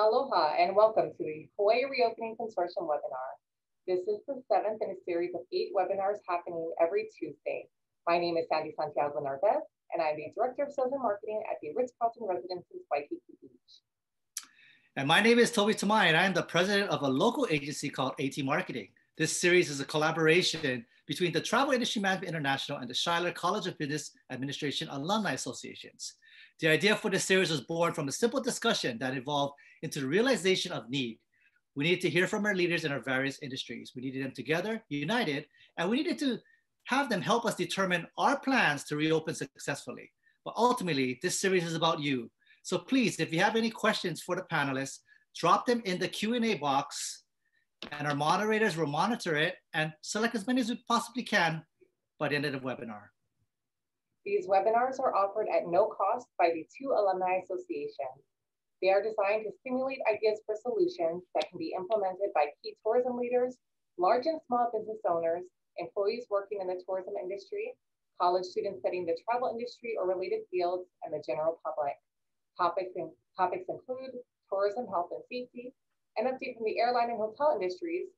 Aloha and welcome to the Hawaii Reopening Consortium webinar. This is the seventh in a series of eight webinars happening every Tuesday. My name is Sandy Santiago Narvez, and I'm the Director of Sales and Marketing at the Ritz-Carlton Residences Waikiki Beach. And my name is Toby Tamai, and I'm the president of a local agency called AT Marketing. This series is a collaboration between the Travel Industry Management International and the Shidler College of Business Administration Alumni Associations. The idea for this series was born from a simple discussion that evolved into the realization of need. We needed to hear from our leaders in our various industries. We needed them together, united, and we needed to have them help us determine our plans to reopen successfully. But ultimately, this series is about you. So please, if you have any questions for the panelists, drop them in the Q&A box and our moderators will monitor it and select as many as we possibly can by the end of the webinar. These webinars are offered at no cost by the two alumni associations. They are designed to stimulate ideas for solutions that can be implemented by key tourism leaders, large and small business owners, employees working in the tourism industry, college students studying the travel industry or related fields, and the general public. Topics, in, topics include tourism, health and safety, an update from the airline and hotel industries,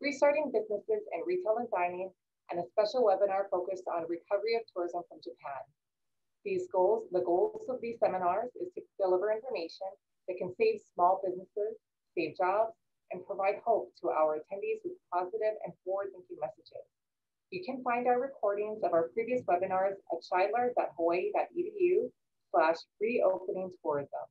restarting businesses in retail and dining, and a special webinar focused on recovery of tourism from Japan. These goals, the goals of these seminars is to deliver information that can save small businesses, save jobs, and provide hope to our attendees with positive and forward-thinking messages. You can find our recordings of our previous webinars at shidler.hawaii.edu slash reopening tourism.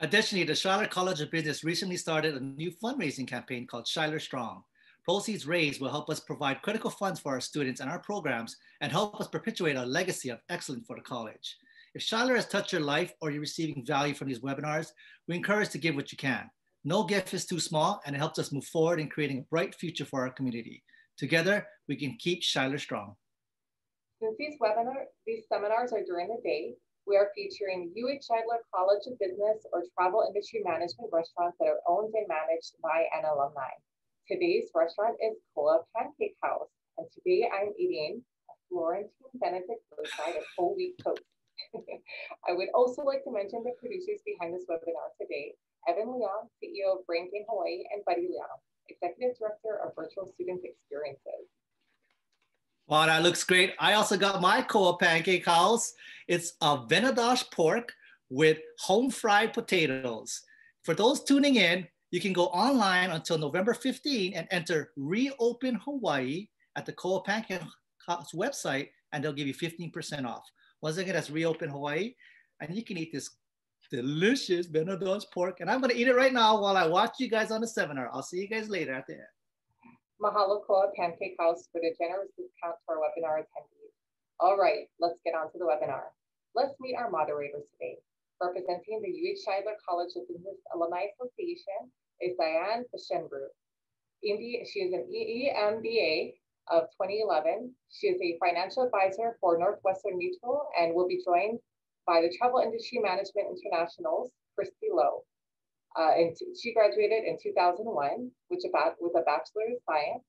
Additionally, the Shidler College of Business recently started a new fundraising campaign called Shidler Strong. Proceeds raised will help us provide critical funds for our students and our programs and help us perpetuate our legacy of excellence for the college. If Shidler has touched your life or you're receiving value from these webinars, we encourage to give what you can. No gift is too small and it helps us move forward in creating a bright future for our community. Together, we can keep Shidler strong. Since these webinars, these seminars are during the day, we are featuring UH Shidler College of Business or Travel Industry Management restaurants that are owned and managed by an alumni. Today's restaurant is Koa Pancake House, and today I'm eating a Florentine Benedict roadside of whole wheat toast. I would also like to mention the producers behind this webinar today, Evan Leon, CEO of Brain Gain Hawaii, and Buddy Leon, Executive Director of Virtual Student Experiences. Wow, that looks great. I also got my Koa Pancake House. It's a Venadosh pork with home fried potatoes. For those tuning in, you can go online until November 15 and enter Reopen Hawaii at the Koa Pancake House website, and they'll give you 15% off. Once again, that's Reopen Hawaii, and you can eat this delicious Venados pork. And I'm gonna eat it right now while I watch you guys on the seminar. I'll see you guys later at the end. Mahalo Koa Pancake House for the generous discount to our webinar attendees. All right, let's get on to the webinar. Let's meet our moderators today. Representing the UH Shidler College of Business Alumni Association is Diane Shenbru. She is an EMBA of 2011. She is a financial advisor for Northwestern Mutual and will be joined by the Travel Industry Management International's Christy Lowe. Uh, and she graduated in 2001 which about, with a Bachelor of Science.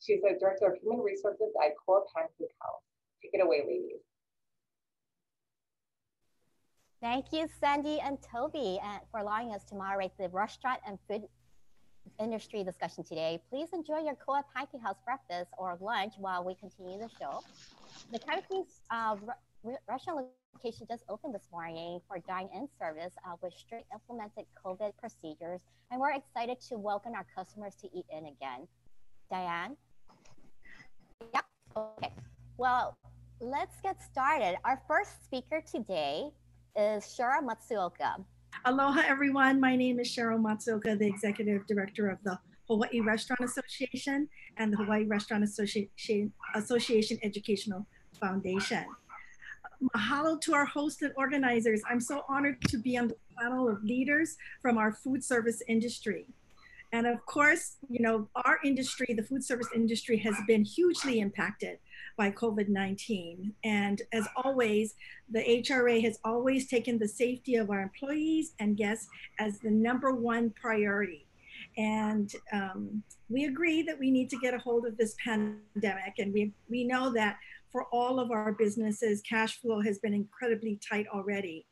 She's a Director of Human Resources at Koa Pancake House. Take it away, ladies. Thank you, Sandy and Toby, uh, for allowing us to moderate the restaurant and food industry discussion today. Please enjoy your Koa Pancake House breakfast or lunch while we continue the show. The Cavite's uh, restaurant location just opened this morning for dine-in service uh, with strict implemented COVID procedures, and we're excited to welcome our customers to eat in again. Diane? Yep. Okay. Well, let's get started. Our first speaker today is Cheryl Matsuoka. Aloha, everyone. My name is Cheryl Matsuoka, the Executive Director of the Hawaii Restaurant Association and the Hawaii Restaurant Association, Association Educational Foundation. Mahalo to our hosts and organizers. I'm so honored to be on the panel of leaders from our food service industry. And of course, you know, our industry, the food service industry has been hugely impacted by COVID-19. And as always, the HRA has always taken the safety of our employees and guests as the number one priority. And um, we agree that we need to get a hold of this pandemic. And we, we know that for all of our businesses, cash flow has been incredibly tight already.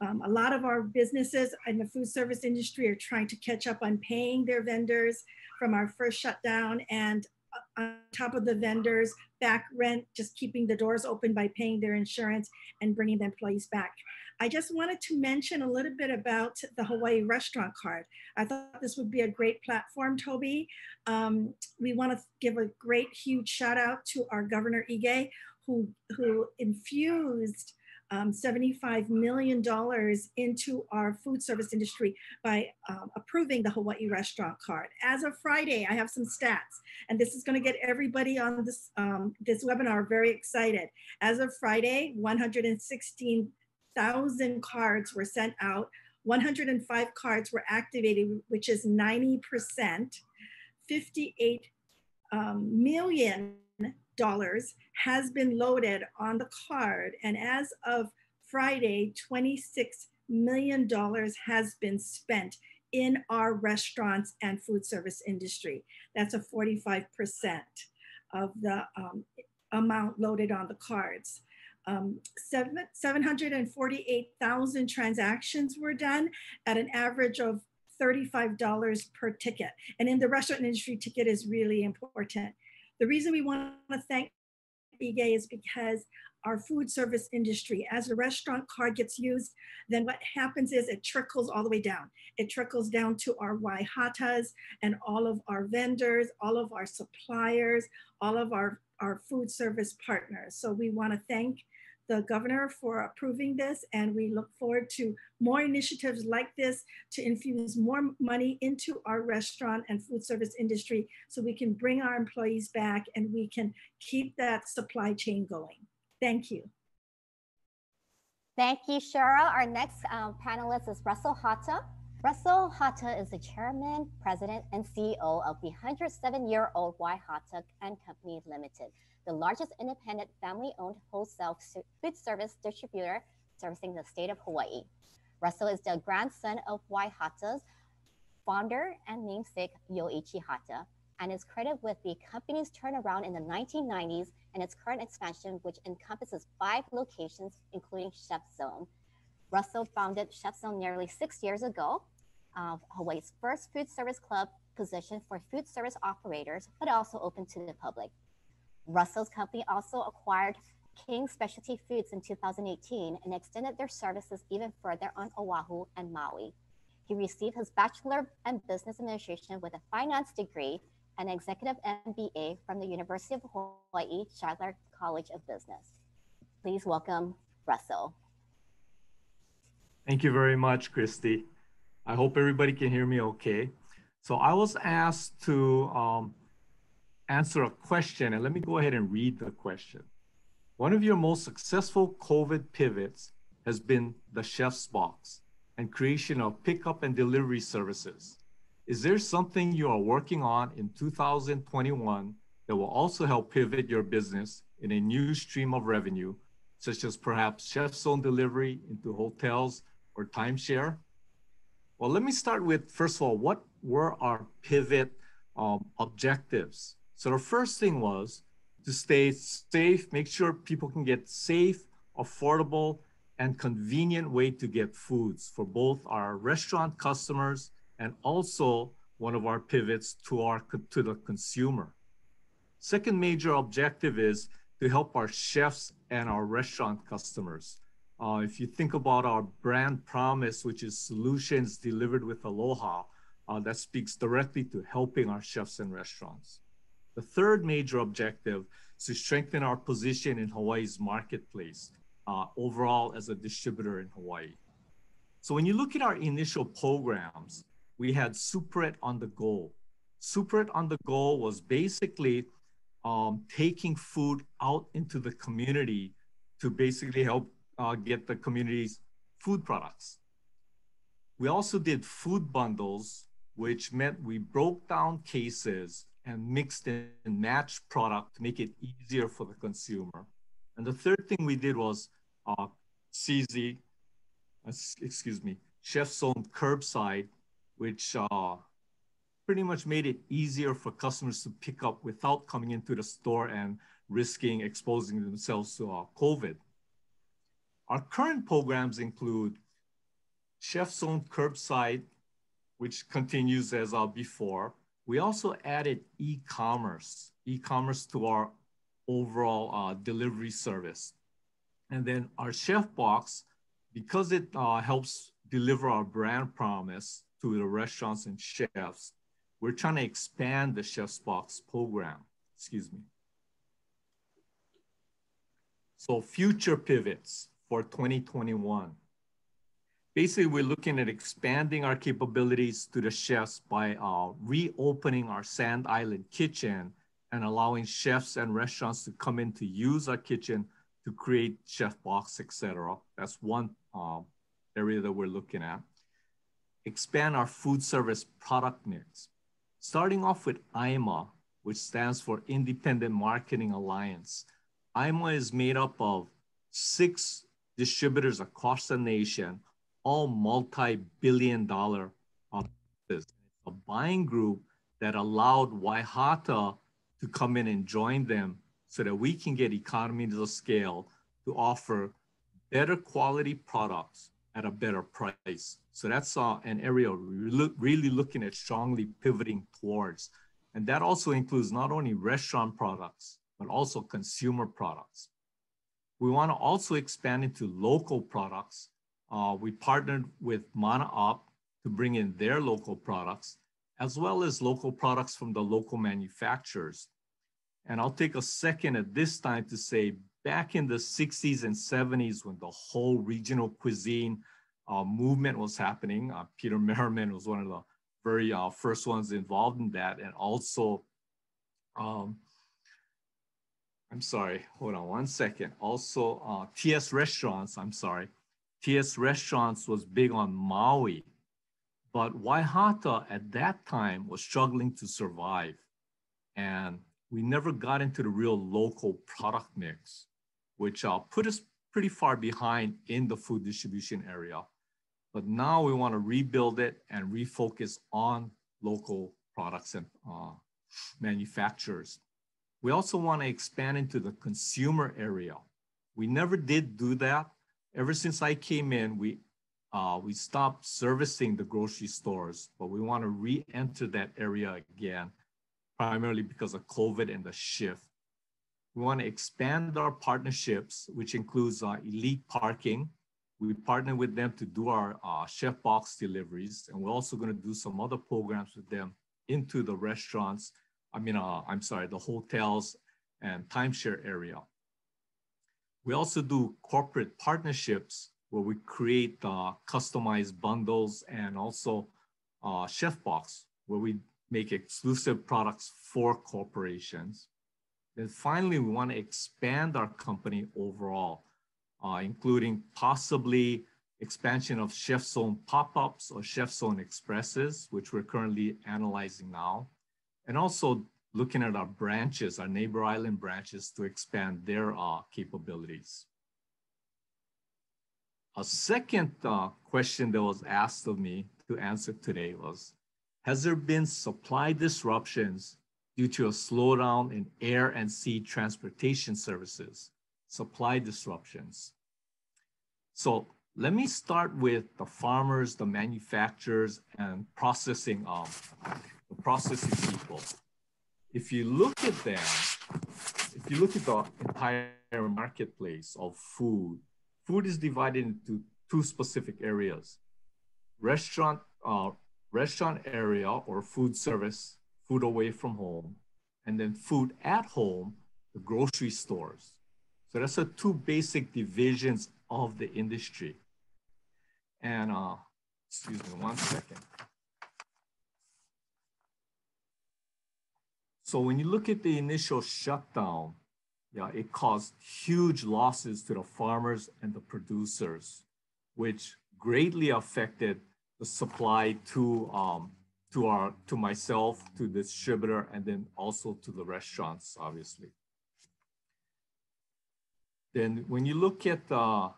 Um, a lot of our businesses in the food service industry are trying to catch up on paying their vendors from our first shutdown and on top of the vendors, back rent, just keeping the doors open by paying their insurance and bringing the employees back. I just wanted to mention a little bit about the Hawaii restaurant card. I thought this would be a great platform, Toby. Um, we want to give a great, huge shout out to our Governor Ige, who, who infused um, $75 million into our food service industry by um, approving the Hawaii restaurant card. As of Friday, I have some stats, and this is gonna get everybody on this, um, this webinar very excited. As of Friday, 116,000 cards were sent out. 105 cards were activated, which is 90%. 58 um, million dollars has been loaded on the card. And as of Friday, $26 million has been spent in our restaurants and food service industry. That's a 45% of the um, amount loaded on the cards. Um, seven, 748,000 transactions were done at an average of $35 per ticket. And in the restaurant industry, ticket is really important. The reason we want to thank Ige is because our food service industry, as a restaurant card gets used, then what happens is it trickles all the way down. It trickles down to our Y. Hatas and all of our vendors, all of our suppliers, all of our, our food service partners. So we want to thank the governor for approving this and we look forward to more initiatives like this to infuse more money into our restaurant and food service industry so we can bring our employees back and we can keep that supply chain going. Thank you. Thank you, Cheryl. Our next um, panelist is Russell Hata. Russell Hata is the chairman, president, and CEO of the 107-year-old Y Waihata and Company Limited, the largest independent family-owned wholesale food service distributor servicing the state of Hawaii. Russell is the grandson of Y. Hata's founder and namesake Yoichi Hata, and is credited with the company's turnaround in the 1990s and its current expansion, which encompasses five locations, including Chef Zone. Russell founded Chef Zone nearly six years ago, uh, Hawaii's first food service club position for food service operators, but also open to the public. Russell's company also acquired King Specialty Foods in 2018 and extended their services even further on Oahu and Maui. He received his Bachelor in Business Administration with a finance degree and executive MBA from the University of Hawaii Shidler College of Business. Please welcome Russell. Thank you very much, Christy. I hope everybody can hear me okay. So I was asked to um, answer a question, and let me go ahead and read the question. One of your most successful COVID pivots has been the chef's box and creation of pickup and delivery services. Is there something you are working on in 2021 that will also help pivot your business in a new stream of revenue, such as perhaps Chef Zone delivery into hotels or timeshare? Well, let me start with, first of all, what were our pivot um, objectives? So the first thing was to stay safe, make sure people can get safe, affordable, and convenient way to get foods for both our restaurant customers and also one of our pivots to our to the consumer. Second major objective is to help our chefs and our restaurant customers. Uh, if you think about our brand promise, which is solutions delivered with aloha, uh, that speaks directly to helping our chefs and restaurants. The third major objective is to strengthen our position in Hawaii's marketplace uh, overall as a distributor in Hawaii. So when you look at our initial programs, we had Superette on the Go. Superette on the Go was basically um, taking food out into the community to basically help uh, get the community's food products. We also did food bundles, which meant we broke down cases and mixed and matched product to make it easier for the consumer. And the third thing we did was uh, CZ, uh, excuse me, Chef's Zone Curbside, which uh, pretty much made it easier for customers to pick up without coming into the store and risking exposing themselves to uh, COVID. Our current programs include Chef's Zone curbside, which continues as uh, before. We also added e-commerce, e-commerce to our overall uh, delivery service. And then our Chef Box, because it uh, helps deliver our brand promise to the restaurants and chefs, we're trying to expand the Chef's Box program. Excuse me. So future pivots for 2021. Basically, we're looking at expanding our capabilities to the chefs by uh, reopening our Sand Island kitchen and allowing chefs and restaurants to come in to use our kitchen to create chef box, etc. That's one um, area that we're looking at. Expand our food service product mix. Starting off with IMA, which stands for Independent Marketing Alliance. IMA is made up of six distributors across the nation, all multi-billion dollar businesses. A buying group that allowed Y. Hata to come in and join them so that we can get economies of scale to offer better quality products at a better price. So that's uh, an area we're really looking at strongly pivoting towards. And that also includes not only restaurant products, but also consumer products. We want to also expand into local products. Uh, we partnered with Mana Up to bring in their local products, as well as local products from the local manufacturers. And I'll take a second at this time to say back in the 60s and 70s when the whole regional cuisine uh, movement was happening, uh, Peter Merriman was one of the very uh, first ones involved in that. And also um, I'm sorry, hold on one second. Also, uh, TS Restaurants, I'm sorry. TS Restaurants was big on Maui, but Y. Hata at that time was struggling to survive. And we never got into the real local product mix, which uh, put us pretty far behind in the food distribution area. But now we want to rebuild it and refocus on local products and uh, manufacturers. We also want to expand into the consumer area. We never did do that. Ever since I came in, we uh, we stopped servicing the grocery stores, but we want to re-enter that area again, primarily because of COVID and the shift. We want to expand our partnerships, which includes uh, elite parking. We partner with them to do our uh, chef box deliveries, and we're also going to do some other programs with them into the restaurants I mean, uh, I'm sorry, the hotels and timeshare area. We also do corporate partnerships where we create uh, customized bundles and also uh, Chef Box, where we make exclusive products for corporations. And finally, we want to expand our company overall, uh, including possibly expansion of Chef Zone pop-ups or Chef Zone expresses, which we're currently analyzing now and also looking at our branches, our neighbor island branches to expand their uh, capabilities. A second uh, question that was asked of me to answer today was, has there been supply disruptions due to a slowdown in air and sea transportation services? Supply disruptions. So let me start with the farmers, the manufacturers, and processing um, the processing people. If you look at them, if you look at the entire marketplace of food, food is divided into two specific areas. Restaurant, uh, restaurant area or food service, food away from home, and then food at home, the grocery stores. So that's the two basic divisions of the industry. And uh, excuse me one second. So when you look at the initial shutdown, yeah, it caused huge losses to the farmers and the producers, which greatly affected the supply to um, to our to myself, to the distributor, and then also to the restaurants, obviously. Then when you look at the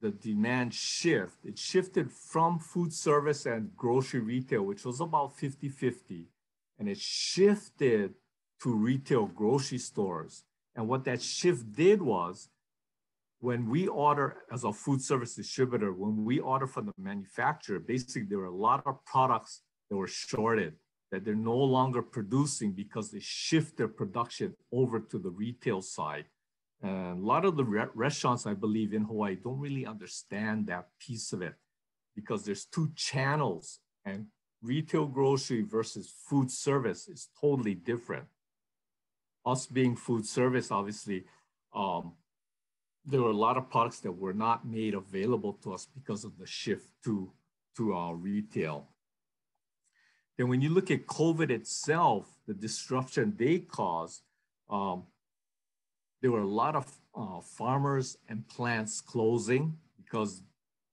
the demand shift, it shifted from food service and grocery retail, which was about 50-50, and it shifted to retail grocery stores. And what that shift did was when we order as a food service distributor, when we order from the manufacturer, basically there were a lot of products that were shorted that they're no longer producing because they shift their production over to the retail side. And a lot of the re restaurants, I believe, in Hawaii don't really understand that piece of it because there's two channels and retail grocery versus food service is totally different. Us being food service, obviously, um, there were a lot of products that were not made available to us because of the shift to, to our retail. Then when you look at COVID itself, the disruption they caused, um, there were a lot of uh, farmers and plants closing because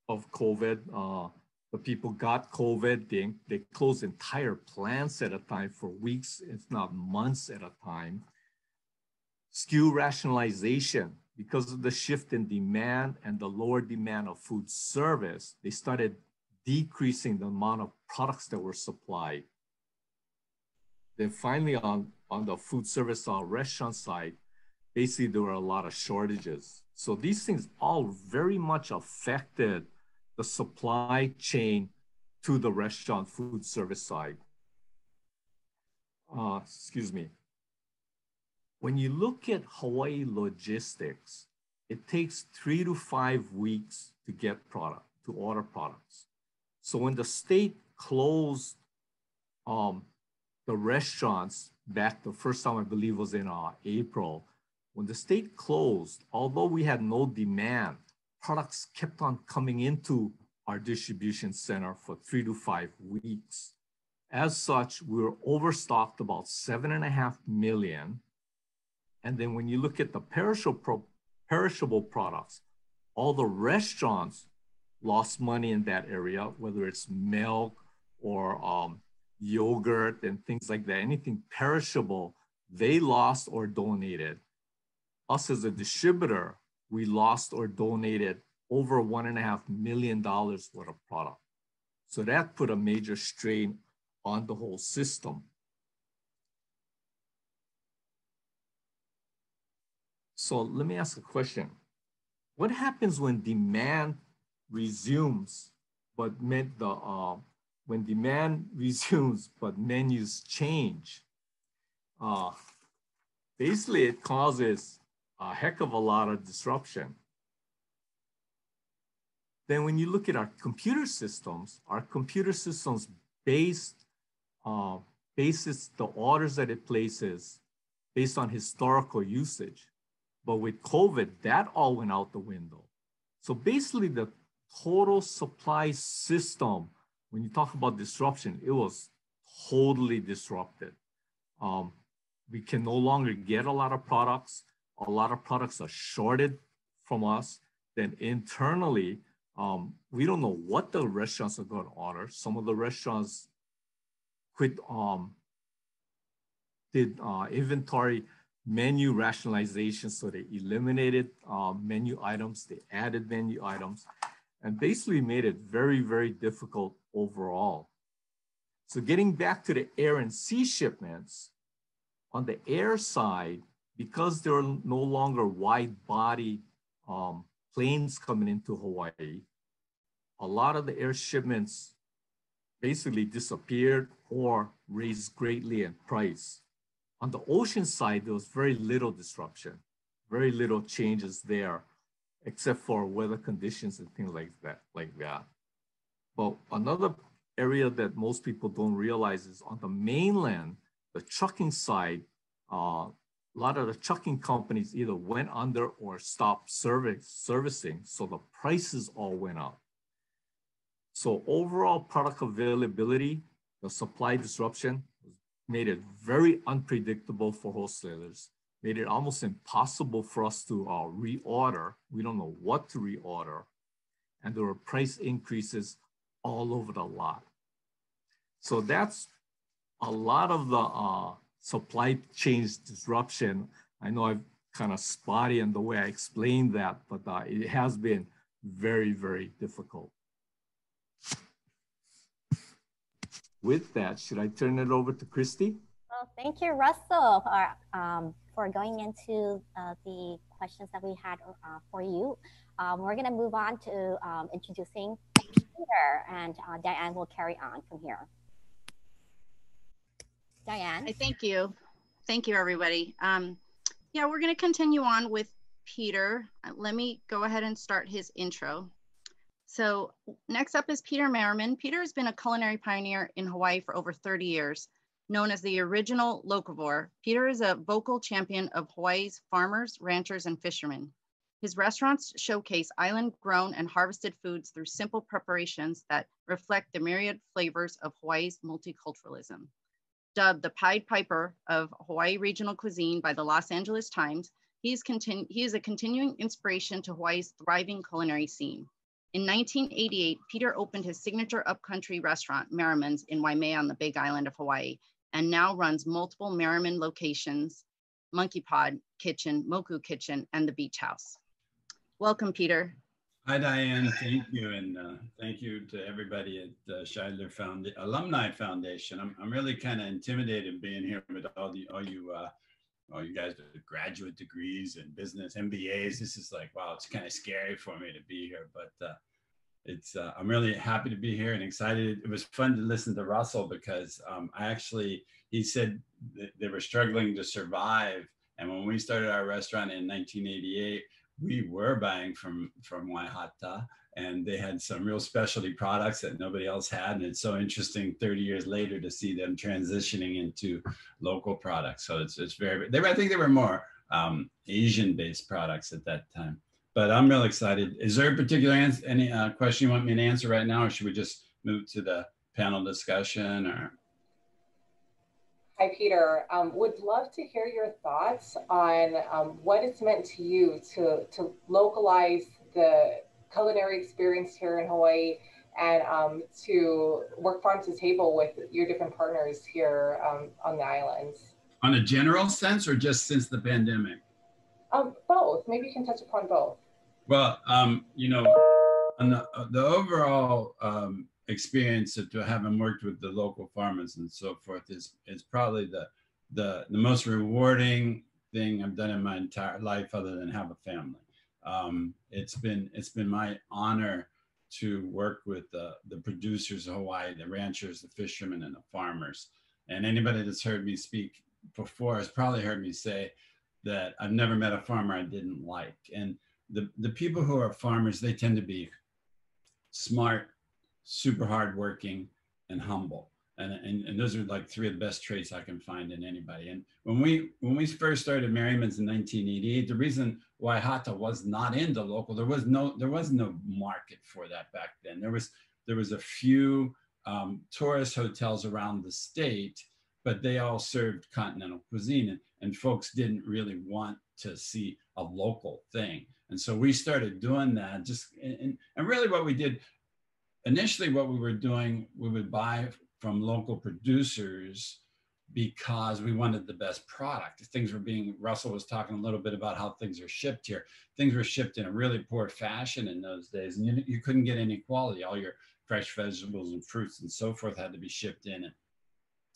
of COVID. Uh, the people got COVID, they, they closed entire plants at a time for weeks, if not months at a time. SKU rationalization, because of the shift in demand and the lower demand of food service, they started decreasing the amount of products that were supplied. Then finally on, on the food service or restaurant side, basically there were a lot of shortages. So these things all very much affected the supply chain to the restaurant food service side. Uh, excuse me. When you look at Hawaii logistics, it takes three to five weeks to get product, to order products. So when the state closed um, the restaurants back the first time I believe was in uh, April, when the state closed, although we had no demand, products kept on coming into our distribution center for three to five weeks. As such, we were overstocked about seven and a half million. And then when you look at the perishable, perishable products, all the restaurants lost money in that area, whether it's milk or um, yogurt and things like that, anything perishable, they lost or donated. Us as a distributor, we lost or donated over one and a half million dollars worth of product. So that put a major strain on the whole system. So let me ask a question. What happens when demand resumes, but meant the uh, when demand resumes, but menus change? Uh, basically, it causes a heck of a lot of disruption. Then when you look at our computer systems, our computer systems based uh, the orders that it places based on historical usage. But with COVID, that all went out the window. So basically the total supply system, when you talk about disruption, it was totally disrupted. Um, we can no longer get a lot of products. A lot of products are shorted from us. Then internally, um, we don't know what the restaurants are going to order. Some of the restaurants quit, um, did uh, inventory menu rationalization. So they eliminated uh, menu items, they added menu items, and basically made it very, very difficult overall. So getting back to the air and sea shipments, on the air side, because there are no longer wide body um, planes coming into Hawaii, a lot of the air shipments basically disappeared or raised greatly in price. On the ocean side, there was very little disruption, very little changes there, except for weather conditions and things like that. Like that. But another area that most people don't realize is on the mainland, the trucking side, uh, a lot of the trucking companies either went under or stopped service, servicing, so the prices all went up. So overall product availability, the supply disruption made it very unpredictable for wholesalers, made it almost impossible for us to uh, reorder. We don't know what to reorder. And there were price increases all over the lot. So that's a lot of the uh, supply chain disruption. I know I've kind of spotty in the way I explained that, but uh, it has been very, very difficult. With that, should I turn it over to Christy? Well, thank you, Russell, for, um, for going into uh, the questions that we had uh, for you. Um, we're going to move on to um, introducing Peter, and uh, Diane will carry on from here. Diane. Thank you. Thank you, everybody. Um, yeah, we're going to continue on with Peter. Uh, let me go ahead and start his intro. So next up is Peter Merriman. Peter has been a culinary pioneer in Hawaii for over 30 years. Known as the original locavore, Peter is a vocal champion of Hawaii's farmers, ranchers, and fishermen. His restaurants showcase island grown and harvested foods through simple preparations that reflect the myriad flavors of Hawaii's multiculturalism. Dubbed the Pied Piper of Hawaii regional cuisine by the Los Angeles Times, he is, he is a continuing inspiration to Hawaii's thriving culinary scene. In 1988, Peter opened his signature upcountry restaurant, Merriman's, in Waimea on the Big Island of Hawaii, and now runs multiple Merriman locations, Monkey Pod Kitchen, Moku Kitchen, and the Beach House. Welcome, Peter. Hi, Diane. Thank you. And uh, thank you to everybody at the Shidler Found Alumni Foundation. I'm, I'm really kind of intimidated being here with all, the, all you uh, all you guys with graduate degrees and business MBAs. This is like, wow, it's kind of scary for me to be here, but uh, it's uh, I'm really happy to be here and excited. It was fun to listen to Russell because um, I actually he said they were struggling to survive, and when we started our restaurant in 1988, we were buying from from Y. Hata, and they had some real specialty products that nobody else had, and it's so interesting 30 years later to see them transitioning into local products. So it's it's very they I think they were more um, Asian based products at that time but I'm real excited. Is there a particular answer, any uh, question you want me to answer right now, or should we just move to the panel discussion or? Hi, Peter. Um, would love to hear your thoughts on um, what it's meant to you to, to localize the culinary experience here in Hawaii and um, to work farm to table with your different partners here um, on the islands. On a general sense or just since the pandemic? Um, both. Maybe you can touch upon both. Well, um, you know, on the, the overall um, experience of having worked with the local farmers and so forth is is probably the the the most rewarding thing I've done in my entire life, other than have a family. Um, it's been it's been my honor to work with the the producers of Hawaii, the ranchers, the fishermen, and the farmers. And anybody that's heard me speak before has probably heard me say that I've never met a farmer I didn't like. And the, the people who are farmers, they tend to be smart, super hardworking, and humble. And, and, and those are like three of the best traits I can find in anybody. And when we when we first started Merriman's in 1988, the reason Y. Hata was not in the local, there was no there was no market for that back then. There was there was a few um, tourist hotels around the state, but they all served continental cuisine, and, and folks didn't really want to see a local thing. And so we started doing that just, and, and really what we did, initially what we were doing, we would buy from local producers because we wanted the best product. Things were being, Russell was talking a little bit about how things are shipped here. Things were shipped in a really poor fashion in those days, and you, you couldn't get any quality. All your fresh vegetables and fruits and so forth had to be shipped in. And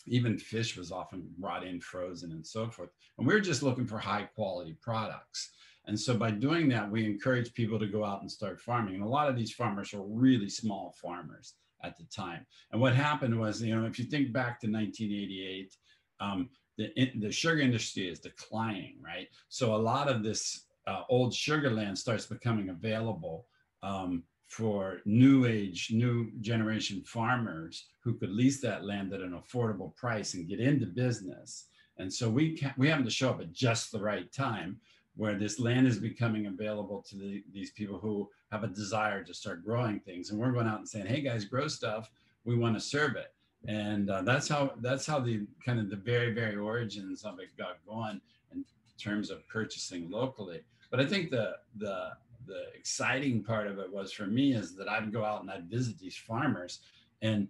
even fish was often brought in frozen and so forth. And we were just looking for high quality products. And so by doing that, we encourage people to go out and start farming. And a lot of these farmers are really small farmers at the time. And what happened was, you know, if you think back to 1988, um, the, the sugar industry is declining, right? So a lot of this uh, old sugar land starts becoming available um, for new age, new generation farmers who could lease that land at an affordable price and get into business. And so we can, we happen to show up at just the right time where this land is becoming available to the, these people who have a desire to start growing things. And we're going out and saying, hey guys, grow stuff. We want to serve it. And uh, that's how that's how the kind of the very, very origins of it got going in terms of purchasing locally. But I think the the the exciting part of it was for me is that I'd go out and I'd visit these farmers and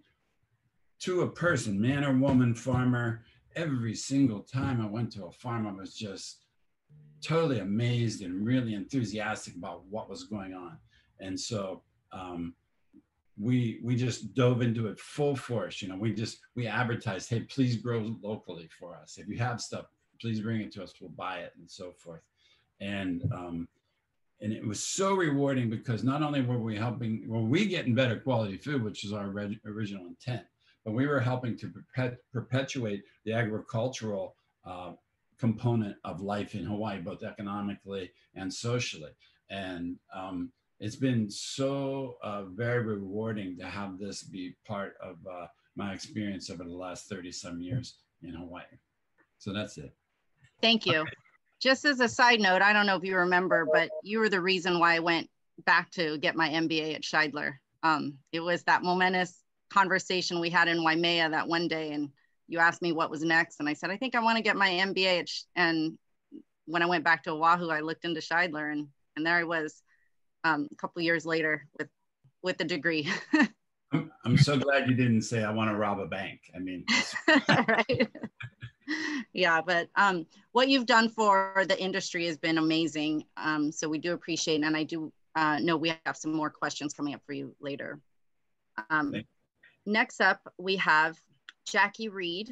to a person, man or woman farmer, every single time I went to a farm, I was just totally amazed and really enthusiastic about what was going on. And so um, we we just dove into it full force. You know, we just we advertised, hey, please grow locally for us. If you have stuff, please bring it to us. We'll buy it and so forth. And um, and it was so rewarding because not only were we helping, were we getting better quality food, which is our original intent, but we were helping to perpet perpetuate the agricultural uh, component of life in Hawaii, both economically and socially. And um, it's been so uh, very rewarding to have this be part of uh, my experience over the last 30 some years in Hawaii. So that's it. Thank you. Just as a side note, I don't know if you remember, but you were the reason why I went back to get my MBA at Shidler. Um, it was that momentous conversation we had in Waimea that one day, and you asked me what was next, and I said I think I want to get my MBA. At and when I went back to Oahu, I looked into Shidler, and and there I was, um, a couple years later with with the degree. I'm, I'm so glad you didn't say I want to rob a bank. I mean, right yeah, but um, what you've done for the industry has been amazing. Um, so we do appreciate, and I do uh, know we have some more questions coming up for you later. Um, next up, we have Jackie Reed.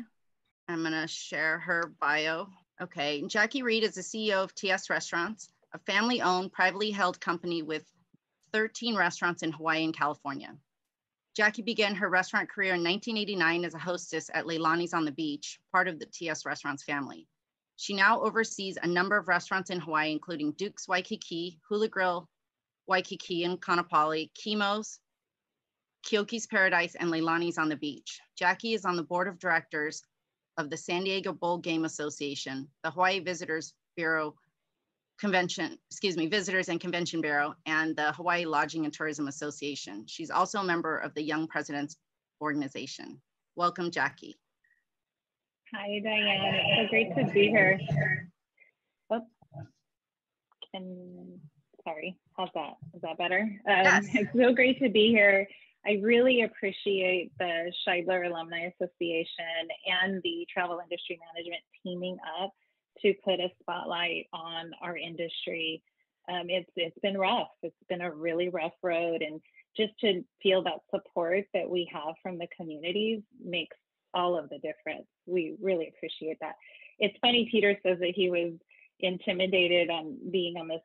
I'm gonna share her bio. Okay, Jackie Reed is the CEO of TS Restaurants, a family-owned, privately held company with 13 restaurants in Hawaii and California. Jackie began her restaurant career in 1989 as a hostess at Leilani's on the Beach, part of the TS Restaurants family. She now oversees a number of restaurants in Hawaii, including Duke's Waikiki, Hula Grill, Waikiki and Kaanapali, Kimo's, Keoki's Paradise, and Leilani's on the Beach. Jackie is on the board of directors of the San Diego Bowl Game Association, the Hawaii Visitors Bureau Convention, excuse me, Visitors and Convention Bureau and the Hawaii Lodging and Tourism Association. She's also a member of the Young Presidents Organization. Welcome, Jackie. Hi, Diane. It's so great to be here. Oh, can, sorry, how's that? Is that better? Um, yes. It's so great to be here. I really appreciate the Shidler Alumni Association and the Travel Industry Management teaming up to put a spotlight on our industry. Um, it's it's been rough. It's been a really rough road, and just to feel that support that we have from the communities makes all of the difference. We really appreciate that. It's funny. Peter says that he was intimidated on being on this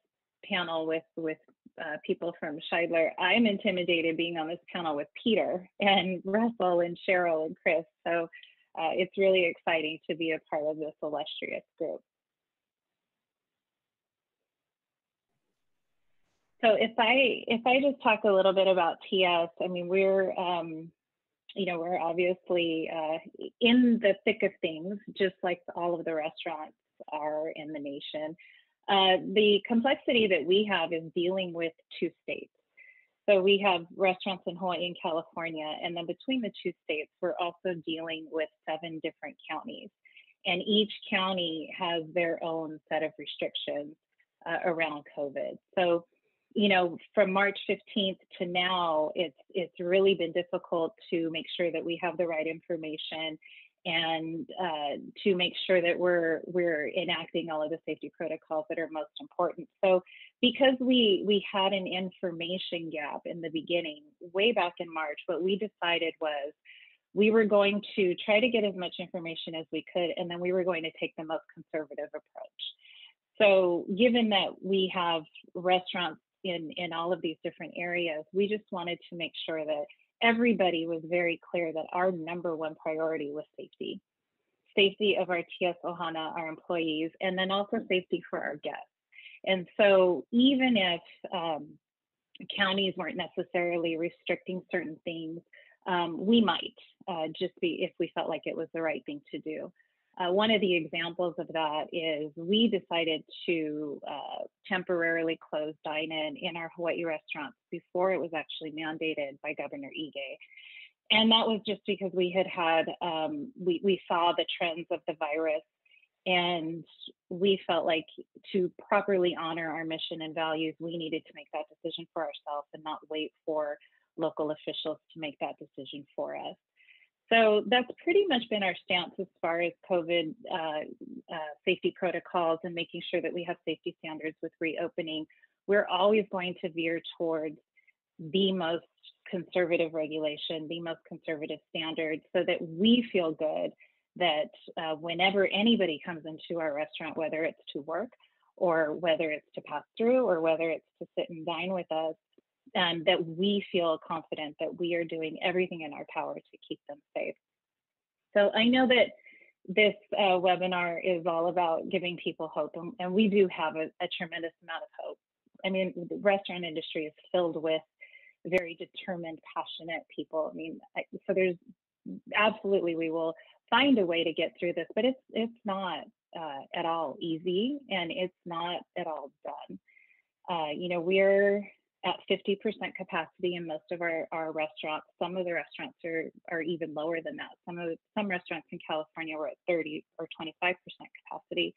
panel with with uh, people from Shidler. I'm intimidated being on this panel with Peter and Russell and Cheryl and Chris. So uh, it's really exciting to be a part of this illustrious group. So if I if I just talk a little bit about TS, I mean we're um, you know we're obviously uh, in the thick of things, just like all of the restaurants are in the nation. Uh, the complexity that we have is dealing with two states. So we have restaurants in Hawaii and California, and then between the two states, we're also dealing with seven different counties. And each county has their own set of restrictions uh, around COVID. So, you know, from March 15th to now, it's it's really been difficult to make sure that we have the right information and uh, to make sure that we're we're enacting all of the safety protocols that are most important. So because we we had an information gap in the beginning, way back in March, what we decided was we were going to try to get as much information as we could, and then we were going to take the most conservative approach. So given that we have restaurants in in all of these different areas, we just wanted to make sure that everybody was very clear that our number one priority was safety safety of our TS Ohana, our employees, and then also safety for our guests. And so, even if um, counties weren't necessarily restricting certain things, um, we might uh, just be if we felt like it was the right thing to do. Uh, one of the examples of that is we decided to uh, temporarily close dine-in in our Hawaii restaurants before it was actually mandated by Governor Ige. And that was just because we had had, um, we, we saw the trends of the virus and we felt like to properly honor our mission and values, we needed to make that decision for ourselves and not wait for local officials to make that decision for us. So that's pretty much been our stance as far as COVID uh, uh, safety protocols and making sure that we have safety standards with reopening. We're always going to veer towards the most conservative regulation, the most conservative standards, so that we feel good that uh, whenever anybody comes into our restaurant, whether it's to work or whether it's to pass through or whether it's to sit and dine with us, um, that we feel confident that we are doing everything in our power to keep them safe. So I know that this uh, webinar is all about giving people hope, and, and we do have a, a, tremendous amount of hope. I mean, the restaurant industry is filled with very determined, passionate people. I mean, I, so there's absolutely we will find a way to get through this, but it's it's not uh, at all easy, and it's not at all done. Uh, you know, we're at 50% capacity in most of our, our restaurants. Some of the restaurants are, are even lower than that. Some of some restaurants in California were at 30 or 25% capacity.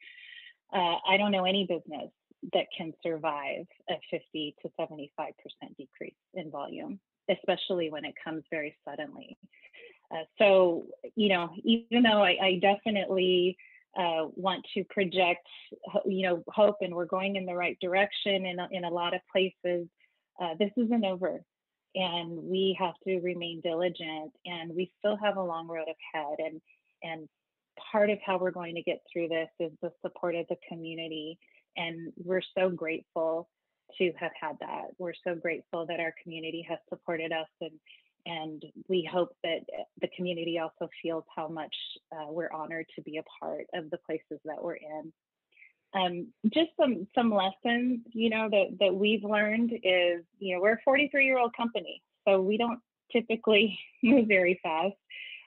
Uh, I don't know any business that can survive a 50 to 75% decrease in volume, especially when it comes very suddenly. Uh, so, you know, even though I, I definitely uh, want to project, you know, hope and we're going in the right direction in, in a lot of places, uh, this isn't over and we have to remain diligent and we still have a long road ahead and and part of how we're going to get through this is the support of the community and we're so grateful to have had that. We're so grateful that our community has supported us and and we hope that the community also feels how much uh, we're honored to be a part of the places that we're in um, just some some lessons you know that that we've learned is you know we're a 43 year old company so we don't typically move very fast.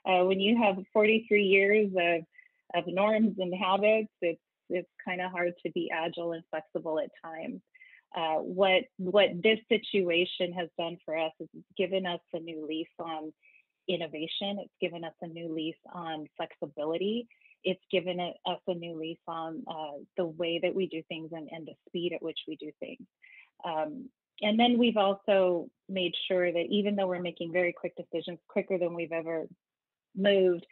Uh, when you have 43 years of of norms and habits it's it's kind of hard to be agile and flexible at times. Uh, what what this situation has done for us is given us a new lease on innovation it's given us a new lease on flexibility it's given us a new lease on uh, the way that we do things and, and, the speed at which we do things. Um, and then we've also made sure that even though we're making very quick decisions, quicker than we've ever moved,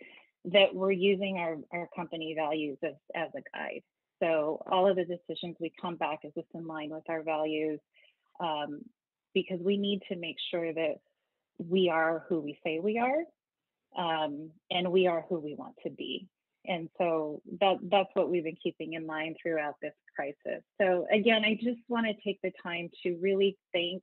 that we're using our, our company values as, as a guide. So all of the decisions we come back, is this in line with our values? Um, because we need to make sure that we are who we say we are um, and we are who we want to be and so that that's what we've been keeping in mind throughout this crisis. So again i just want to take the time to really thank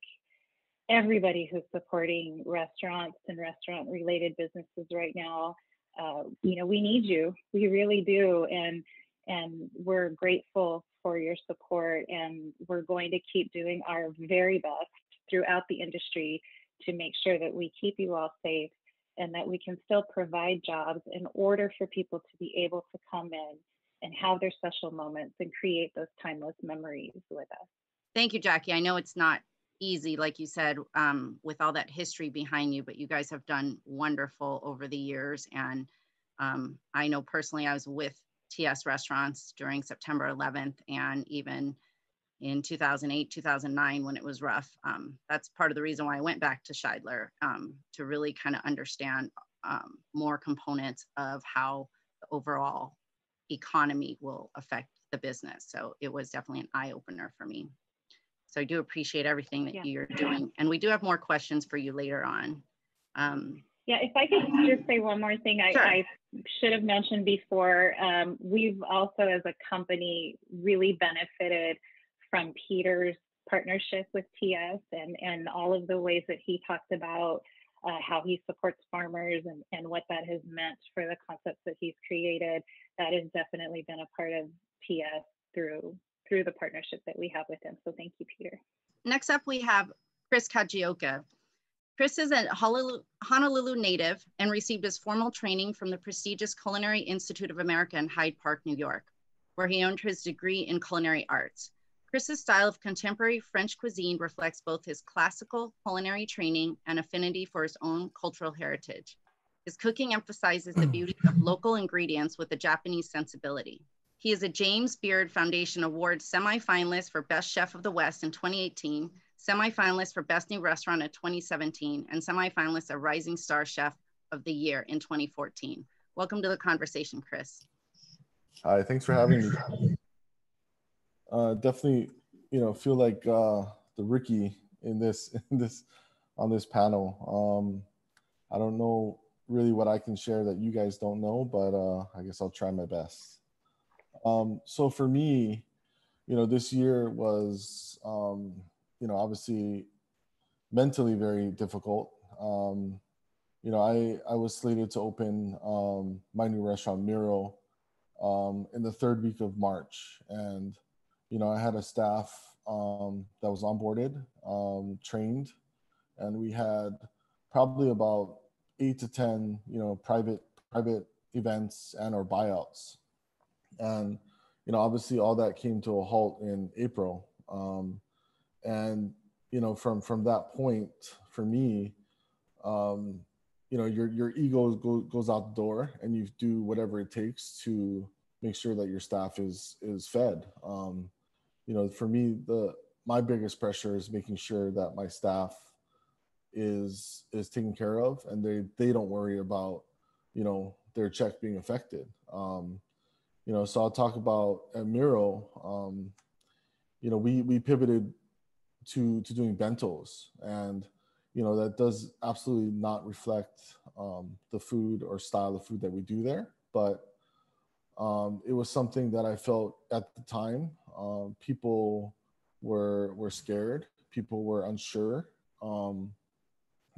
everybody who's supporting restaurants and restaurant related businesses right now. Uh, you know we need you. We really do. And and we're grateful for your support. And we're going to keep doing our very best throughout the industry to make sure that we keep you all safe and that we can still provide jobs in order for people to be able to come in and have their special moments and create those timeless memories with us. Thank you, Jackie. I know it's not easy, like you said, um, with all that history behind you, but you guys have done wonderful over the years. And um, I know personally, I was with TS Restaurants during September 11th and even in 2008, 2009 when it was rough. Um, that's part of the reason why I went back to Shidler um, to really kind of understand um, more components of how the overall economy will affect the business. So it was definitely an eye opener for me. So I do appreciate everything that yeah. you're doing. And we do have more questions for you later on. Um, yeah, if I could just say one more thing I, sure. I should have mentioned before, um, we've also as a company really benefited from Peter's partnership with TS and, and all of the ways that he talked about uh, how he supports farmers and, and what that has meant for the concepts that he's created. That has definitely been a part of TS through through the partnership that we have with him. So thank you, Peter. Next up, we have Chris Kajioka. Chris is a Honolulu native and received his formal training from the prestigious Culinary Institute of America in Hyde Park, New York, where he earned his degree in culinary arts. Chris's style of contemporary French cuisine reflects both his classical culinary training and affinity for his own cultural heritage. His cooking emphasizes the beauty of local ingredients with a Japanese sensibility. He is a James Beard Foundation Award semi-finalist for Best Chef of the West in 2018, semi-finalist for Best New Restaurant in 2017, and semi-finalist of Rising Star Chef of the Year in 2014. Welcome to the conversation, Chris. Hi, thanks for having me uh, definitely, you know, feel like uh, the Ricky in this in this on this panel. Um, I don't know really what I can share that you guys don't know, but uh, I guess I'll try my best. Um, so for me, you know, this year was, um, you know, obviously mentally very difficult. Um, you know, I, I was slated to open um, my new restaurant, Miro, um, in the third week of March. And, you know, I had a staff um, that was onboarded, um, trained, and we had probably about eight to 10, you know, private, private events and or buyouts. And, you know, obviously all that came to a halt in April. Um, and, you know, from, from that point for me, um, you know your your ego go, goes out the door and you do whatever it takes to make sure that your staff is is fed um, you know for me the my biggest pressure is making sure that my staff is is taken care of and they they don't worry about you know their check being affected. Um, you know so i'll talk about at miro um, you know we we pivoted to to doing bentos and you know that does absolutely not reflect um, the food or style of food that we do there but um, it was something that i felt at the time um, people were were scared people were unsure um,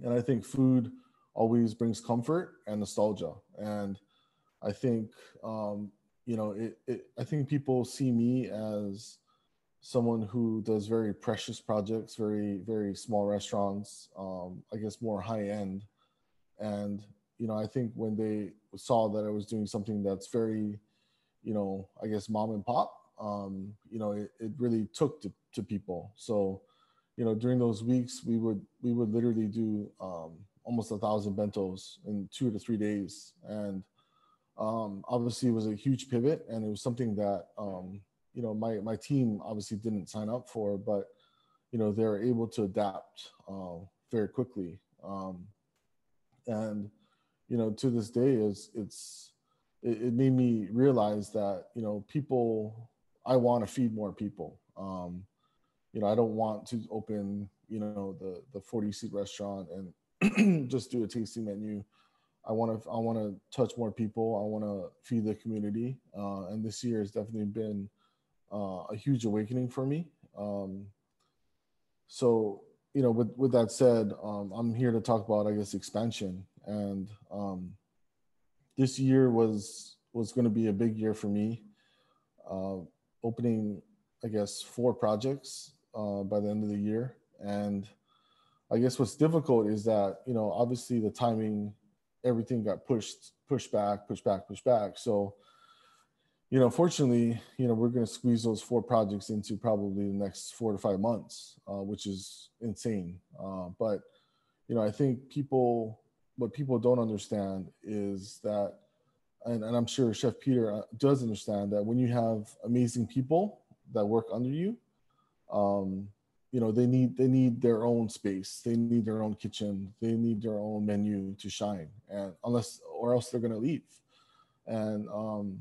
and i think food always brings comfort and nostalgia and i think um, you know it, it i think people see me as someone who does very precious projects, very very small restaurants. Um, I guess more high end, and you know I think when they saw that I was doing something that's very, you know, I guess mom and pop, um, you know, it, it really took to, to people. So, you know, during those weeks we would we would literally do um, almost a thousand bentos in two to three days, and um, obviously it was a huge pivot, and it was something that um, you know my my team obviously didn't sign up for, but you know they're able to adapt uh, very quickly. Um, and you know to this day is it's it, it, made me realize that you know people I want to feed more people. Um, you know I don't want to open you know the the 40 seat restaurant and just do a tasting menu. I want to I want to touch more people. I want to feed the community, uh, and this year has definitely been uh, a huge awakening for me. Um, so, you know, with, with that said, um, I'm here to talk about, I guess, expansion. And um, this year was was going to be a big year for me. Uh, opening, I guess, four projects uh, by the end of the year. And I guess what's difficult is that, you know, obviously the timing, everything got pushed, pushed back, pushed back, pushed back. So you know, fortunately, you know, we're going to squeeze those four projects into probably the next four to five months, uh, which is insane. Uh, but, you know, I think people, what people don't understand is that, and, and I'm sure Chef Peter uh, does understand that when you have amazing people that work under you, um, you know, they need they need their own space, they need their own kitchen, they need their own menu to shine, and unless or else they're going to leave. And um,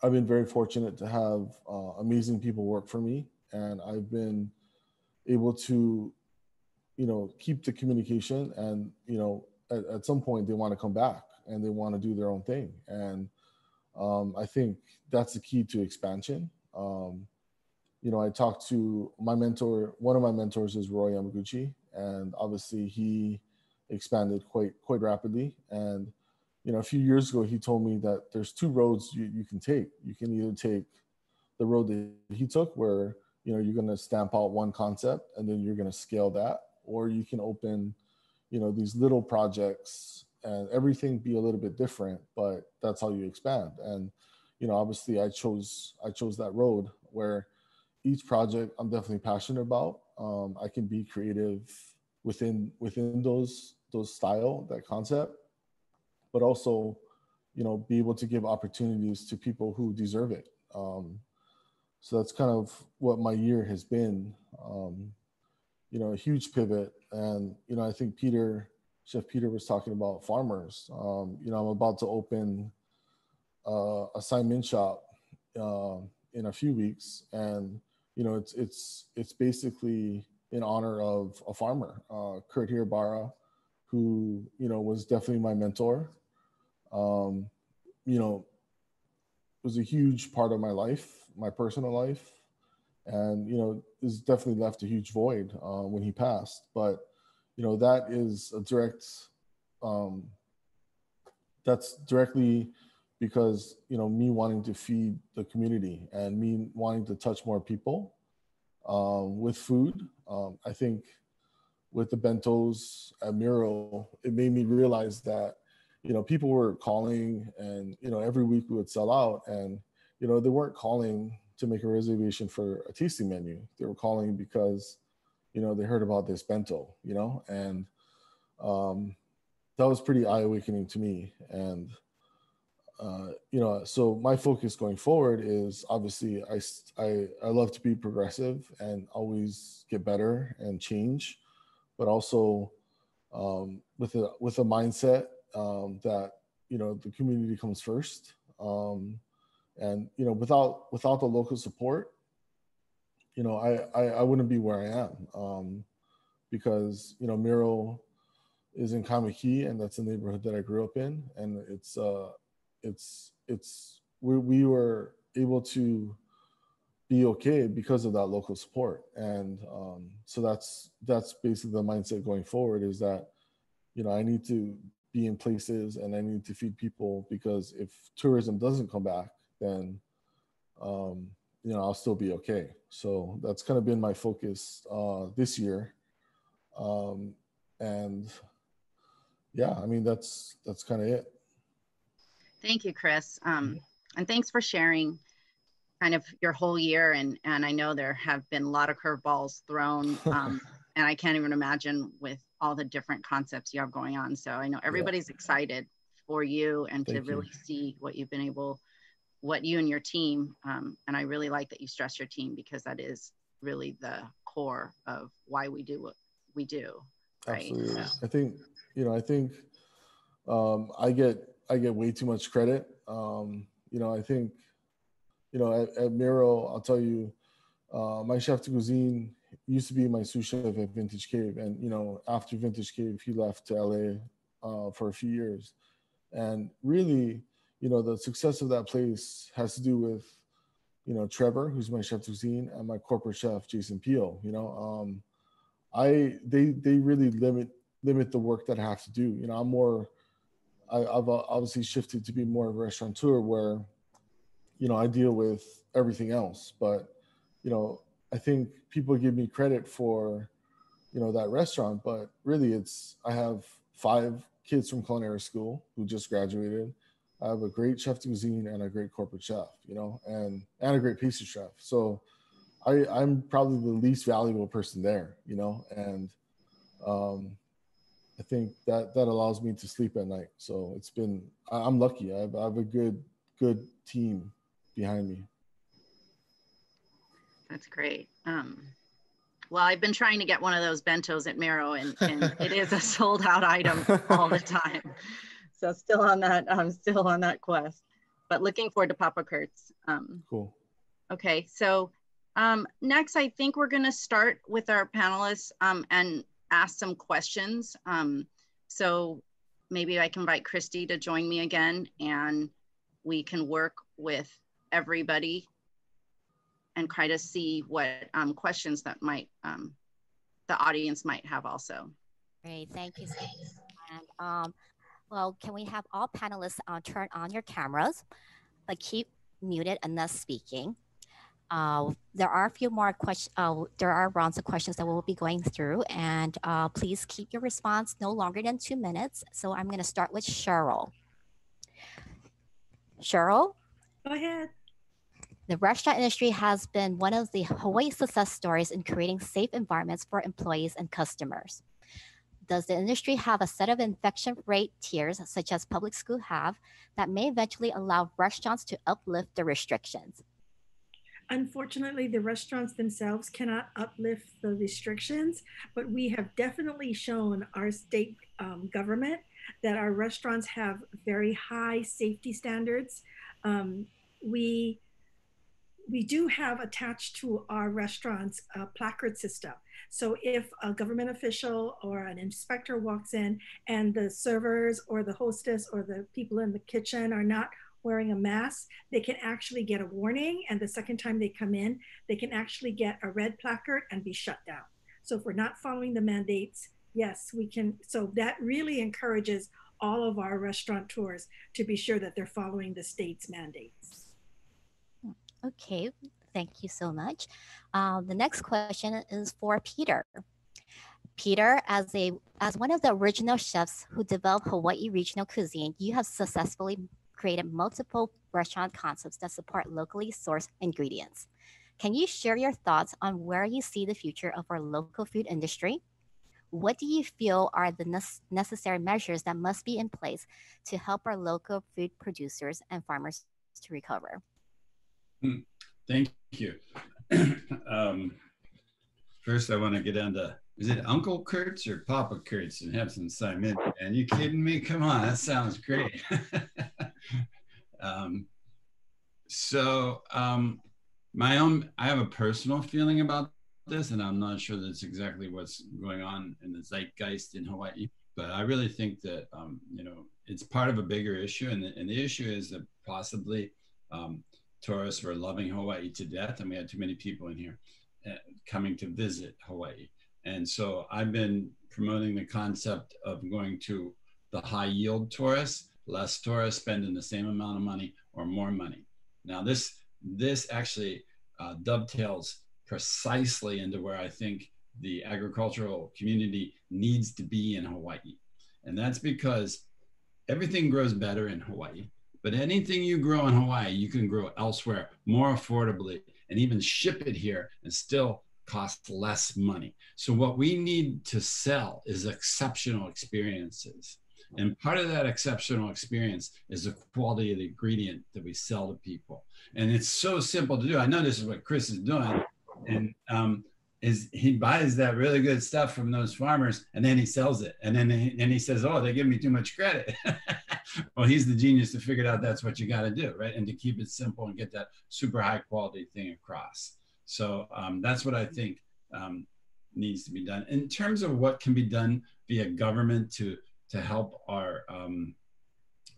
I've been very fortunate to have uh, amazing people work for me, and I've been able to, you know, keep the communication. And you know, at, at some point they want to come back and they want to do their own thing. And um, I think that's the key to expansion. Um, you know, I talked to my mentor. One of my mentors is Roy Yamaguchi, and obviously he expanded quite quite rapidly. And you know, a few years ago, he told me that there's two roads you, you can take. You can either take the road that he took, where you know you're going to stamp out one concept and then you're going to scale that, or you can open, you know, these little projects and everything be a little bit different, but that's how you expand. And you know, obviously, I chose I chose that road where each project I'm definitely passionate about. Um, I can be creative within within those those style that concept but also, you know, be able to give opportunities to people who deserve it. Um, so that's kind of what my year has been. Um, you know, a huge pivot, and you know, I think Peter, Chef Peter, was talking about farmers. Um, you know, I'm about to open uh, a saimin shop uh, in a few weeks, and you know, it's it's it's basically in honor of a farmer, uh, Kurt Hirabara, who you know was definitely my mentor um, you know, was a huge part of my life, my personal life. And you know this definitely left a huge void uh, when he passed. But you know that is a direct um, that's directly because you know me wanting to feed the community and me wanting to touch more people um, with food. Um, I think with the bentos at Miro, it made me realize that you know people were calling and you know every week we would sell out and you know they weren't calling to make a reservation for a tasting menu. They were calling because you know they heard about this bento, you know, and um, that was pretty eye awakening to me and uh, you know, so my focus going forward is obviously I, I, I love to be progressive and always get better and change, but also um, with a with a mindset um, that you know the community comes first, um, and you know without without the local support, you know I I, I wouldn't be where I am. Um, because you know Miro is in Kaimuki, and that's the neighborhood that I grew up in, and it's uh it's it's we, we were able to be okay because of that local support. And um, so that's that's basically the mindset going forward is that you know i need to be in places and i need to feed people because if tourism doesn't come back then um, you know i'll still be okay so that's kind of been my focus uh, this year um, and yeah i mean that's that's kind of it Thank you, Chris. Um, and thanks for sharing kind of your whole year. And, and I know there have been a lot of curveballs thrown. Um, and I can't even imagine with all the different concepts you have going on. So I know everybody's yeah. excited for you and Thank to you. really see what you've been able, what you and your team, um, and I really like that you stress your team because that is really the core of why we do what we do. Right? Absolutely. So. I think, you know, I think um, I get I get way too much credit. Um, you know, I think, you know, at, at Miro, I'll tell you, uh, my chef de cuisine used to be my sous chef at Vintage Cave, and you know, after Vintage Cave, he left to LA uh, for a few years, and really, you know, the success of that place has to do with, you know, Trevor, who's my chef cuisine, and my corporate chef Jason Peel. You know, um, I they they really limit limit the work that I have to do. You know, I'm more I, have obviously shifted to be more of a restaurateur where, you know, I deal with everything else. But, you know, I think people give me credit for, you know, that restaurant, but really it's, I have five kids from culinary school who just graduated. I have a great chef de cuisine and a great corporate chef, you know, and, and a great pastry chef. So I, I'm probably the least valuable person there, you know, and, um, I think that that allows me to sleep at night. So it's been I'm lucky. I have, I have a good good team behind me. That's great. Um, well, I've been trying to get one of those bentos at Miro, and, and it is a sold out item all the time. So still on that, I'm still on that quest, but looking forward to Papa Kurtz. Um, cool. Okay, so um, next, I think we're going to start with our panelists, um, and ask some questions. Um, so maybe I can invite Christy to join me again and we can work with everybody and try to see what um, questions that might um, the audience might have also. Great, thank you. And, um, well, can we have all panelists uh, turn on your cameras, but keep muted unless speaking. Uh, there are a few more questions. Uh, there are rounds of questions that we'll be going through, and uh, please keep your response no longer than two minutes. So I'm going to start with Cheryl. Cheryl? Go ahead. The restaurant industry has been one of the Hawaii success stories in creating safe environments for employees and customers. Does the industry have a set of infection rate tiers, such as public school have, that may eventually allow restaurants to uplift the restrictions? Unfortunately, the restaurants themselves cannot uplift the restrictions, but we have definitely shown our state um, government that our restaurants have very high safety standards. Um, we we do have attached to our restaurants a placard system. So if a government official or an inspector walks in and the servers or the hostess or the people in the kitchen are not wearing a mask, they can actually get a warning. And the second time they come in, they can actually get a red placard and be shut down. So if we're not following the mandates, yes, we can. So that really encourages all of our restaurateurs to be sure that they're following the state's mandates. Okay, thank you so much. Um, the next question is for Peter. Peter, as a as one of the original chefs who developed Hawaii regional cuisine, you have successfully created multiple restaurant concepts that support locally sourced ingredients. Can you share your thoughts on where you see the future of our local food industry? What do you feel are the ne necessary measures that must be in place to help our local food producers and farmers to recover? Hmm. Thank you. um, first, I want to get into is it Uncle Kurtz or Papa Kurtz and have some saimin? And you kidding me? Come on, that sounds great. um, so um, my own, I have a personal feeling about this, and I'm not sure that's exactly what's going on in the zeitgeist in Hawaii. But I really think that um, you know it's part of a bigger issue, and the, and the issue is that possibly um, tourists were loving Hawaii to death, and we had too many people in here uh, coming to visit Hawaii. And so I've been promoting the concept of going to the high yield tourists, less tourists spending the same amount of money or more money. Now this this actually uh, dovetails precisely into where I think the agricultural community needs to be in Hawaii. And that's because everything grows better in Hawaii, but anything you grow in Hawaii, you can grow elsewhere more affordably and even ship it here and still cost less money. So what we need to sell is exceptional experiences. And part of that exceptional experience is the quality of the ingredient that we sell to people. And it's so simple to do. I know this is what Chris is doing. And um, is he buys that really good stuff from those farmers and then he sells it. And then he, and he says, oh, they give me too much credit. well, he's the genius to figure out that's what you got to do, right? And to keep it simple and get that super high quality thing across. So um, that's what I think um, needs to be done. In terms of what can be done via government to to help our um,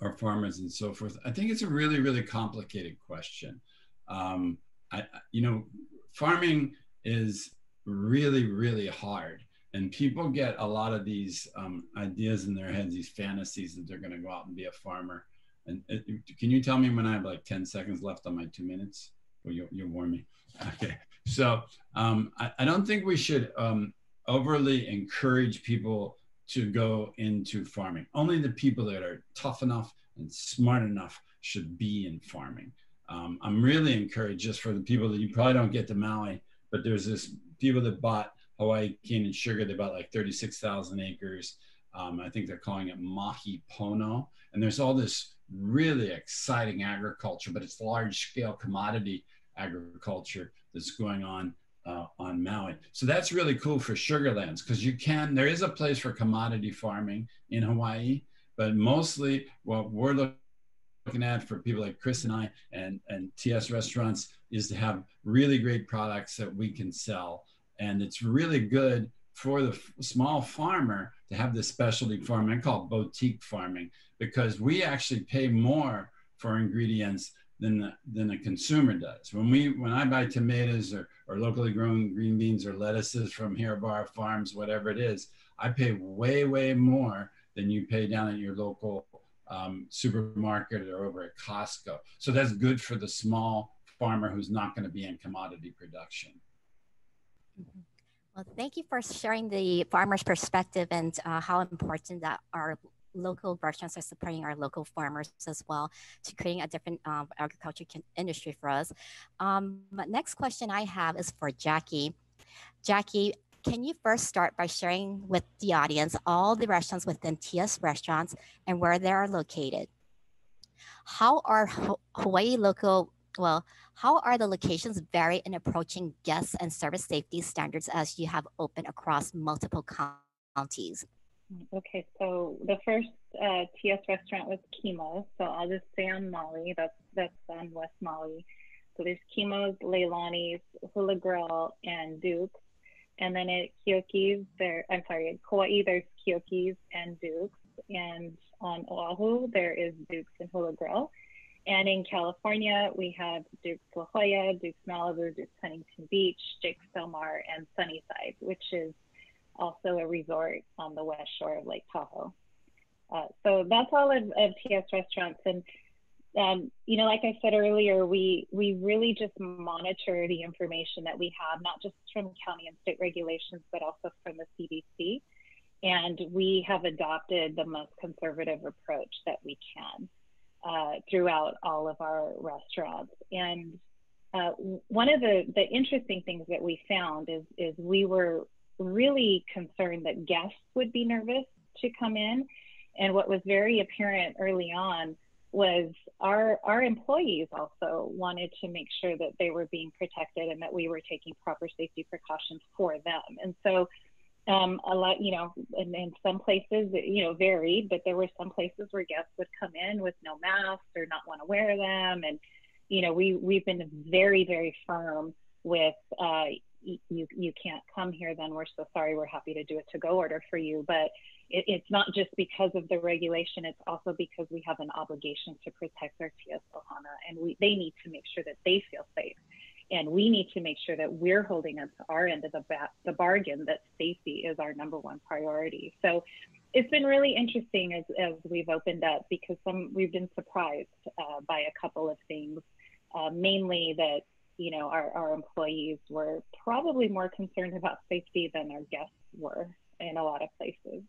our farmers and so forth, I think it's a really really complicated question. Um, I, you know, farming is really really hard, and people get a lot of these um, ideas in their heads, these fantasies that they're going to go out and be a farmer. And uh, can you tell me when I have like ten seconds left on my two minutes? Well, you, you'll warn me. Okay. So um, I, I, don't think we should um, overly encourage people to go into farming. Only the people that are tough enough and smart enough should be in farming. Um, I'm really encouraged just for the people that you probably don't get to Maui, but there's this people that bought Hawaii cane and sugar. They bought like 36,000 acres. Um, I think they're calling it Mahi Pono. And there's all this really exciting agriculture, but it's large scale commodity agriculture that's going on uh, on Maui. So that's really cool for sugarlands because you can, there is a place for commodity farming in Hawaii, but mostly what we're looking at for people like Chris and I and, and TS restaurants is to have really great products that we can sell. And it's really good for the small farmer to have this specialty farming. I call boutique farming because we actually pay more for ingredients than the, than a consumer does. When we when I buy tomatoes or, or locally grown green beans or lettuces from Hirabara Farms, whatever it is, I pay way way more than you pay down at your local um, supermarket or over at Costco. So that's good for the small farmer who's not going to be in commodity production. Mm-hmm. Well, thank you for sharing the farmer's perspective and uh, how important that our local restaurants are supporting our local farmers as well to creating a different um, agriculture industry for us. Um, next question I have is for Jackie. Jackie, can you first start by sharing with the audience all the restaurants within TS Restaurants and where they are located? How are Hawaii local, well, how are the locations vary in approaching guests and service safety standards as you have opened across multiple counties? Okay, so the first uh, TS restaurant was Kimo. So I'll just stay on Maui. That's that's on West Maui. So there's Kimo's, Leilani's, Hula Grill, and Duke's. And then at Keoki's, there I'm sorry, at Kauai there's Keoki's and Duke's. And on Oahu there is Duke's and Hula Grill. And in California, we have Duke's La Jolla, Duke's Malibu, Duke's Huntington Beach, Jake's Del Mar, and Sunnyside, which is also a resort on the west shore of Lake Tahoe. Uh, so that's all of, of TS restaurants. And um, you know, like I said earlier, we we really just monitor the information that we have, not just from county and state regulations, but also from the CDC. And we have adopted the most conservative approach that we can uh, throughout all of our restaurants. And uh, one of the, the interesting things that we found is, is we were really concerned that guests would be nervous to come in. And what was very apparent early on was our our employees also wanted to make sure that they were being protected and that we were taking proper safety precautions for them. And so um, a lot, you know, in, in some places, you know, varied, but there were some places where guests would come in with no masks or not want to wear them. And, you know, we, we've been very, very firm with, uh, you, you can't come here, then we're so sorry. We're happy to do a to-go order for you. But it, it's not just because of the regulation, it's also because we have an obligation to protect our TS Ohana and we, they need to make sure that they feel safe. And we need to make sure that we're holding up to our end of the, ba- the bargain that safety is our number one priority. So it's been really interesting as, as we've opened up because some we've been surprised uh, by a couple of things, uh, mainly that you know our, our employees were probably more concerned about safety than our guests were in a lot of places.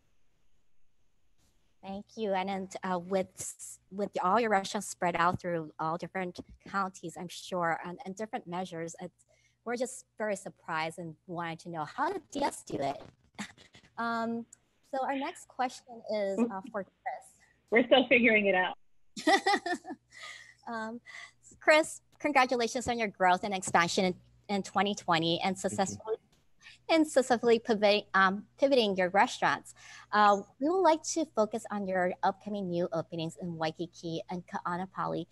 Thank you. And then uh, with with all your restaurants spread out through all different counties, I'm sure, and, and different measures, we're just very surprised and wanted to know how did TS do it? um, so our next question is uh, for Chris. We're still figuring it out. um, Chris, congratulations on your growth and expansion in, in 2020 and successfully and successfully pivot, um, pivoting your restaurants. Uh, we would like to focus on your upcoming new openings in Waikiki and Kaanapali.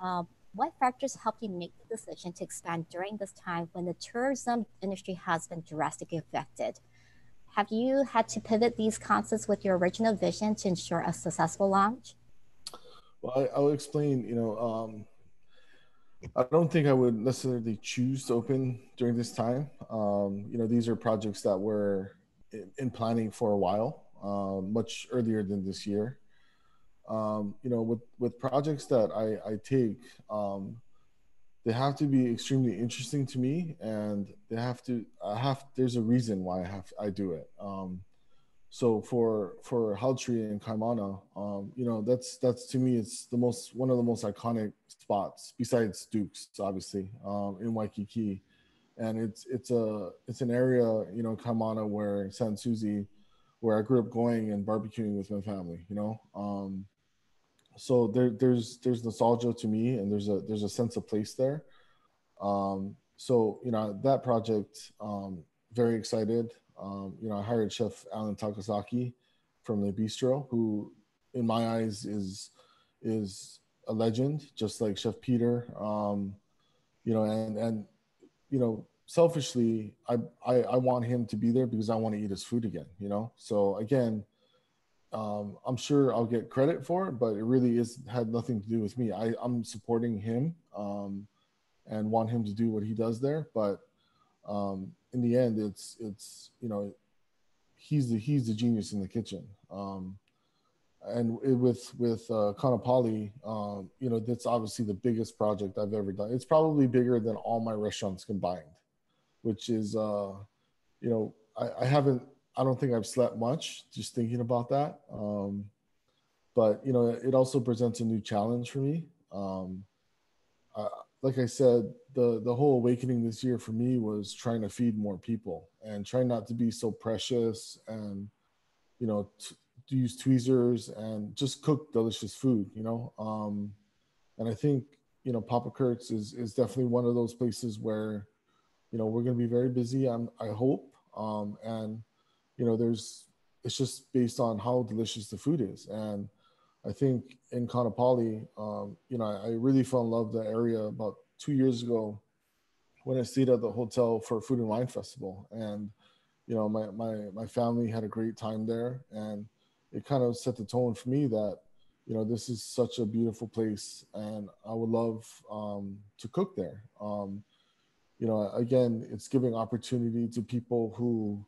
Uh, what factors helped you make the decision to expand during this time when the tourism industry has been drastically affected? Have you had to pivot these concepts with your original vision to ensure a successful launch? Well, I, will explain. You know, um, I don't think I would necessarily choose to open during this time. Um, you know, these are projects that were in, in planning for a while, uh, much earlier than this year. Um, you know, with with projects that I, I take, um, they have to be extremely interesting to me, and they have to. I have. There's a reason why I have. I do it. Um, so for for Hau Tree and Kaimana, um, you know, that's that's to me it's the most one of the most iconic spots besides Duke's, obviously, um, in Waikiki, and it's it's a it's an area you know Kaimana where Sans Souci, where I grew up going and barbecuing with my family, you know. Um, so there there's there's nostalgia to me, and there's a there's a sense of place there. Um, so you know that project, um, very excited. Um, you know, I hired Chef Alan Takasaki from the Bistro, who, in my eyes, is is a legend, just like Chef Peter. Um, you know, and and you know, selfishly, I, I I want him to be there because I want to eat his food again. You know, so again. Um, I'm sure I'll get credit for it, but it really is had nothing to do with me. I, I'm supporting him um, and want him to do what he does there. But um, in the end, it's it's you know, he's the he's the genius in the kitchen. Um, and it, with with uh, Kaanapali, um, you know, that's obviously the biggest project I've ever done. It's probably bigger than all my restaurants combined, which is, uh, you know, I, I haven't, I don't think I've slept much just thinking about that. Um, but you know, it also presents a new challenge for me. Um, I, like I said, the the whole awakening this year for me was trying to feed more people and trying not to be so precious and you know t- use tweezers and just cook delicious food. You know, um, and I think you know Papa Kurtz is is definitely one of those places where you know we're going to be very busy. I'm, I hope, um, and you know there's it's just based on how delicious the food is and I think in Kaanapali, um, you know, I, I, really fell in love the area about two years ago when I stayed at the hotel for Food and Wine Festival. And, you know, my, my, my family had a great time there. And it kind of set the tone for me that, you know, this is such a beautiful place, and I would love um, to cook there. Um, you know, again, it's giving opportunity to people who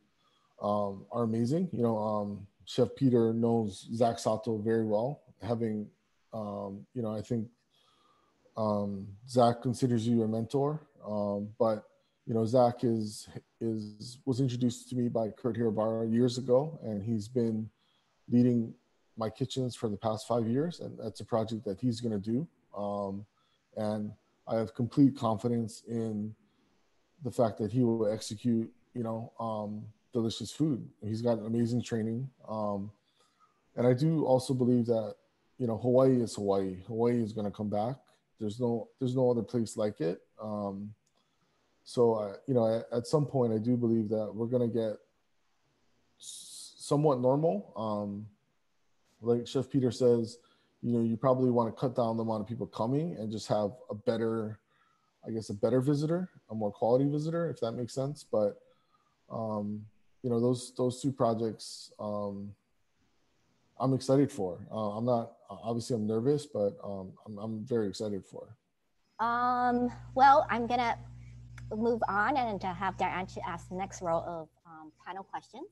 um, are amazing. You know, um, Chef Peter knows Zach Sato very well, having, um, you know, I think um, Zach considers you a mentor, um, but you know, Zach is is was introduced to me by Kurt Hirabara years ago, and he's been leading my kitchens for the past five years, and that's a project that he's going to do. Um, and I have complete confidence in the fact that he will execute, you know, um, delicious food. He's got amazing training, um, and I do also believe that, you know, Hawaii is Hawaii. Hawaii is going to come back. There's no there's no other place like it. Um, so I, you know, at, some point, I do believe that we're going to get somewhat normal. Um, like Chef Peter says, you know, you probably want to cut down the amount of people coming and just have a better, I guess, a better visitor, a more quality visitor, if that makes sense. But um, you know, those those two projects, um, I'm excited for. Uh, I'm not obviously I'm nervous, but um, I'm, I'm very excited for. Um, well, I'm gonna move on and to have Diane to ask the next row of um, panel questions.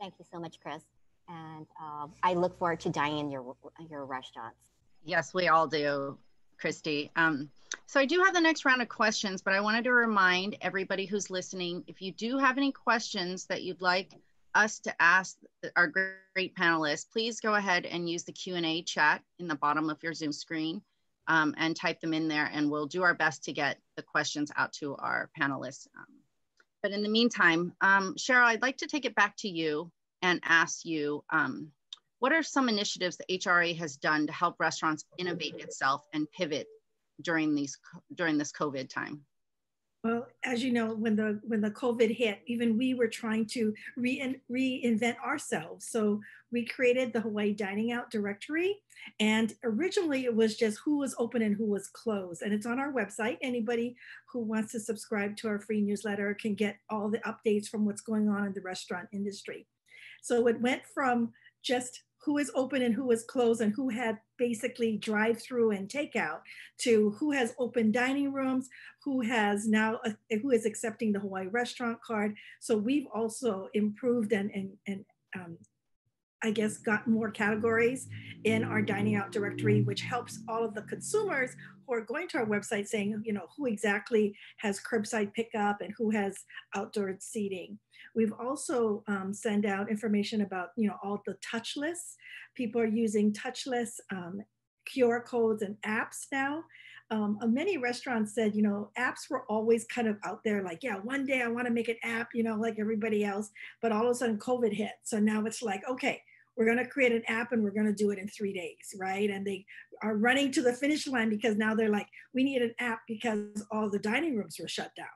Thank you so much, Chris. And uh, I look forward to dining in your, your restaurants. Yes, we all do, Christy. Um, so I do have the next round of questions, but I wanted to remind everybody who's listening, if you do have any questions that you'd like us to ask our great panelists, please go ahead and use the Q&A chat in the bottom of your Zoom screen um, and type them in there and we'll do our best to get the questions out to our panelists. Um, but in the meantime, um, Cheryl, I'd like to take it back to you and ask you, um, what are some initiatives the HRA has done to help restaurants innovate itself and pivot during these during this COVID time? Well, as you know, when the when the COVID hit, even we were trying to re- reinvent ourselves. So we created the Hawaii Dining Out directory, and originally it was just who was open and who was closed. And it's on our website. Anybody who wants to subscribe to our free newsletter can get all the updates from what's going on in the restaurant industry. So it went from just who is open and who is closed and who had basically drive through and takeout to who has open dining rooms who has now uh, who is accepting the hawaii restaurant card. So we've also improved and and, and um, I guess, got more categories in our dining out directory, which helps all of the consumers who are going to our website saying, you know, who exactly has curbside pickup and who has outdoor seating. We've also um, sent out information about, you know, all the touchless. People are using touchless um, QR codes and apps now. Um, uh, many restaurants said, you know, apps were always kind of out there, like, yeah, one day I want to make an app, you know, like everybody else. But all of a sudden, COVID hit. So now it's like, okay, we're going to create an app and we're going to do it in three days, right? And they are running to the finish line because now they're like, we need an app because all the dining rooms were shut down.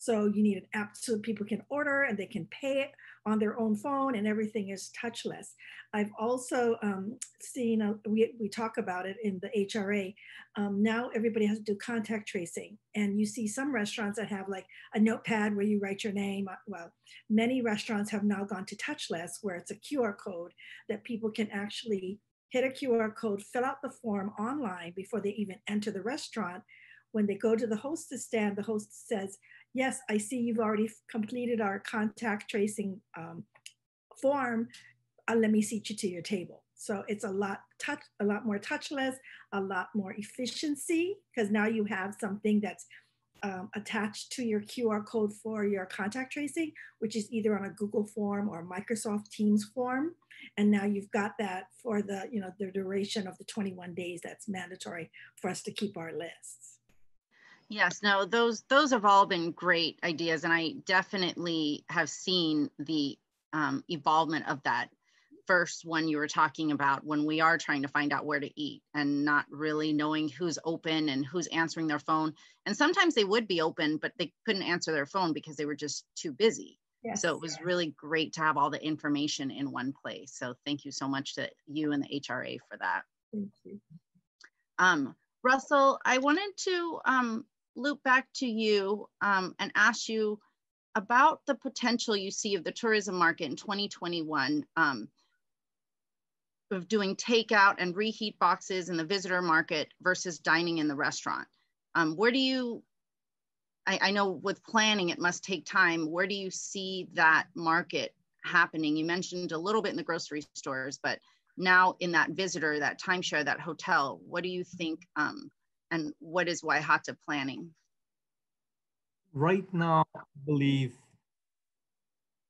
So you need an app so people can order and they can pay it on their own phone and everything is touchless. I've also um, seen, we, we talk about it in the HRA, um, now everybody has to do contact tracing. And you see some restaurants that have like a notepad where you write your name. Uh, well, many restaurants have now gone to touchless where it's a QR code that people can actually hit a QR code, fill out the form online before they even enter the restaurant. When they go to the hostess stand, the host says, yes, I see you've already completed our contact tracing um, form. Uh, let me seat you to your table. So it's a lot touch, a lot more touchless, a lot more efficiency because now you have something that's um, attached to your QR code for your contact tracing, which is either on a Google form or Microsoft Teams form. And now you've got that for the, you know, the duration of the 21 days that's mandatory for us to keep our lists. Yes, no, those those have all been great ideas, and I definitely have seen the um, evolvement of that first one you were talking about when we are trying to find out where to eat and not really knowing who's open and who's answering their phone. And sometimes they would be open, but they couldn't answer their phone because they were just too busy. Yes. So it was really great to have all the information in one place. So thank you so much to you and the HRA for that. Thank you. Um, Russell, I wanted to um, loop back to you um, and ask you about the potential you see of the tourism market in 2021. Um, of doing takeout and reheat boxes in the visitor market versus dining in the restaurant. Um, where do you, I, I know with planning, it must take time. Where do you see that market happening? You mentioned a little bit in the grocery stores, but now in that visitor, that timeshare, that hotel, what do you think um, and what is Y. Hata planning? Right now, I believe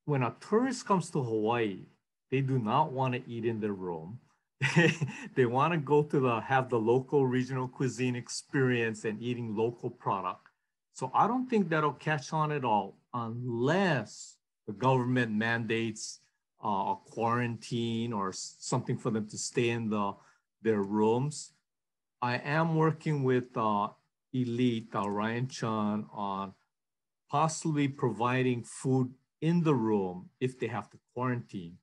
when a tourist comes to Hawaii, they do not want to eat in their room. they want to go to the have the local regional cuisine experience and eating local product. So I don't think that'll catch on at all unless the government mandates uh, a quarantine or something for them to stay in the their rooms. I am working with uh, Elite, uh, Ryan Chan, on possibly providing food in the room if they have to quarantine.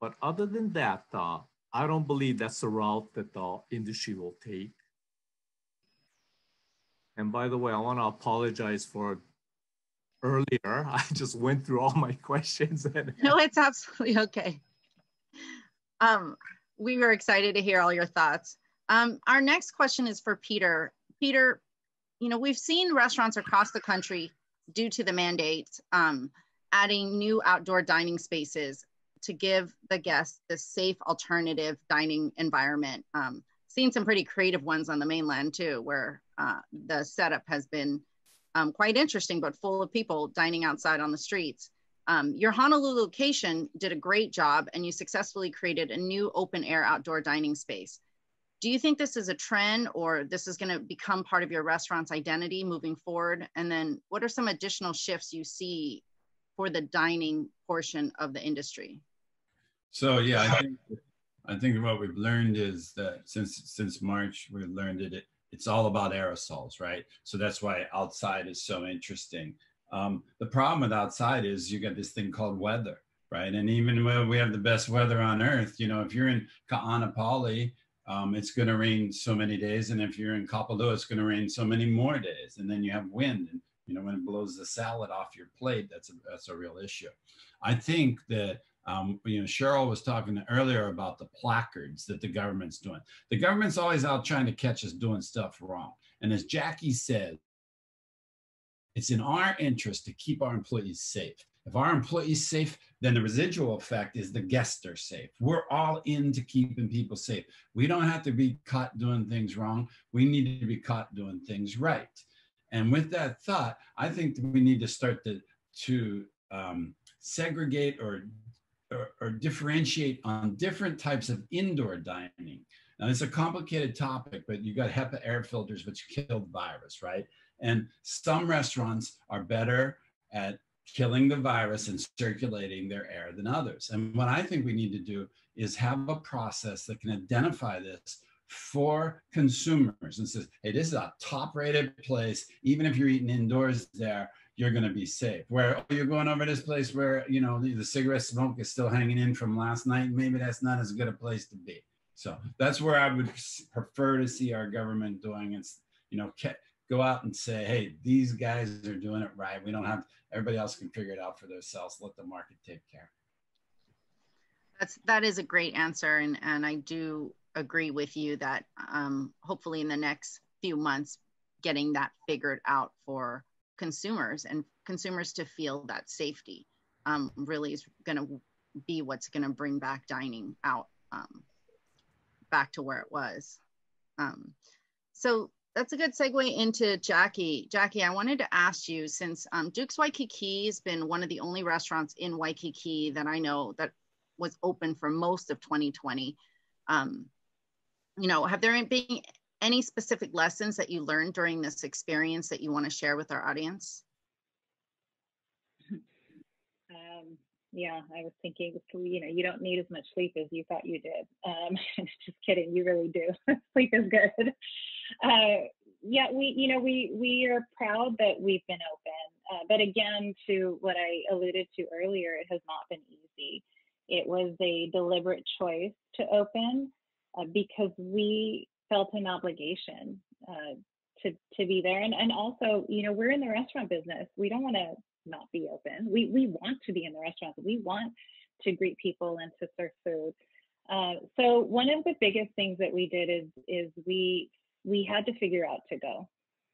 But other than that, uh, I don't believe that's a route that the industry will take. And by the way, I want to apologize for earlier. I just went through all my questions. And no, it's absolutely okay. Um, we were excited to hear all your thoughts. Um, our next question is for Peter. Peter, you know, we've seen restaurants across the country due to the mandate um, adding new outdoor dining spaces to give the guests the safe alternative dining environment. Um, seen some pretty creative ones on the mainland too, where uh, the setup has been um, quite interesting, but full of people dining outside on the streets. Um, your Honolulu location did a great job and you successfully created a new open air outdoor dining space. Do you think this is a trend or this is going to become part of your restaurant's identity moving forward? And then what are some additional shifts you see for the dining portion of the industry? So yeah, I think I think what we've learned is that since since March, we've learned that it, it's all about aerosols, right? So that's why outside is so interesting. Um, the problem with outside is you got this thing called weather, right? And even when we have the best weather on earth, you know, if you're in Kaanapali, um, it's going to rain so many days, and if you're in Kapalua, it's going to rain so many more days, and then you have wind, and you know when it blows the salad off your plate, that's a that's a real issue. I think that um, you know, Cheryl was talking earlier about the placards that the government's doing. The government's always out trying to catch us doing stuff wrong. And as Jackie said, it's in our interest to keep our employees safe. If our employees safe, then the residual effect is the guests are safe. We're all into keeping people safe. We don't have to be caught doing things wrong. We need to be caught doing things right. And with that thought, I think we need to start to, to um, segregate or or, or differentiate on different types of indoor dining. Now, it's a complicated topic, but you got HEPA air filters, which kill virus, right? And some restaurants are better at killing the virus and circulating their air than others. And what I think we need to do is have a process that can identify this for consumers and says, hey, this is a top rated place. Even if you're eating indoors there, you're going to be safe. Where oh, you're going over this place where you know the, the, cigarette smoke is still hanging in from last night, maybe that's not as good a place to be. So that's where I would prefer to see our government doing. It's you know go out and say, hey, these guys are doing it right. We don't have everybody else can figure it out for themselves. Let the market take care. That's that is a great answer, and and I do agree with you that um, hopefully in the next few months, getting that figured out for consumers and consumers to feel that safety um, really is going to be what's going to bring back dining out um, back to where it was. Um, so that's a good segue into Jackie. Jackie, I wanted to ask you since um, Duke's Waikiki has been one of the only restaurants in Waikiki that I know that was open for most of 2020. Um, you know, have there been any specific lessons that you learned during this experience that you want to share with our audience? Um, yeah, I was thinking, you know, you don't need as much sleep as you thought you did. Um, just kidding, you really do. sleep is good. Uh, yeah, we, you know, we we are proud that we've been open, uh, but again, to what I alluded to earlier, it has not been easy. It was a deliberate choice to open uh, because we felt an obligation uh, to to be there, and and also, you know, we're in the restaurant business. We don't want to not be open. We we want to be in the restaurant. We want to greet people and to serve food. Uh, so one of the biggest things that we did is is we we had to figure out to go.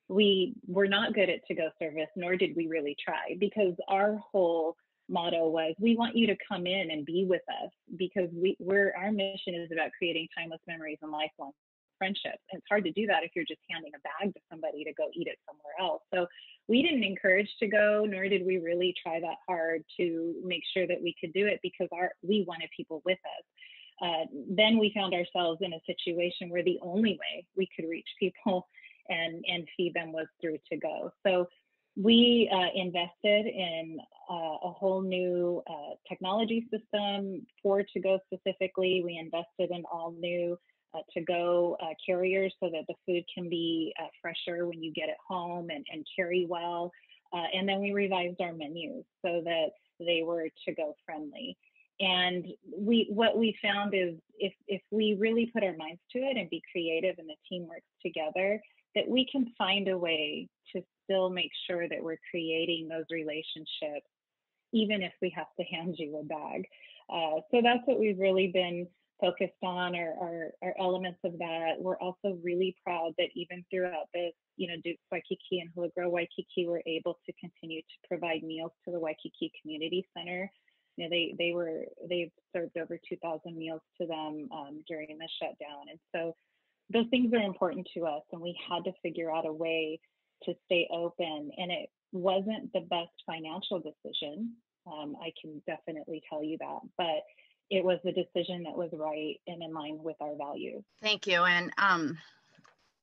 We were not good at to go service, nor did we really try, because our whole motto was we want you to come in and be with us because we, we're our mission is about creating timeless memories and lifelong friendships. It's hard to do that if you're just handing a bag to somebody to go eat it somewhere else. So we didn't encourage to go, nor did we really try that hard to make sure that we could do it because our we wanted people with us. Uh, then we found ourselves in a situation where the only way we could reach people and and feed them was through to go. So we uh, invested in uh, a whole new uh, technology system for to go specifically. We invested in all new uh, to go carriers so that the food can be fresher when you get it home and, and carry well. and then we revised our menus so that they were to go friendly. And we what we found is if if we really put our minds to it and be creative and the team works together, that we can find a way to still make sure that we're creating those relationships, even if we have to hand you a bag. Uh, so that's what we've really been focused on are, are, elements of that. We're also really proud that even throughout this, you know, duke Waikiki and Hula Grill Waikiki were able to continue to provide meals to the Waikiki Community Center. You know, they they were they've served over 2,000 meals to them um, during the shutdown, and so those things are important to us. And we had to figure out a way to stay open, and it wasn't the best financial decision. Um, I can definitely tell you that, but it was the decision that was right and in line with our values. Thank you. And um,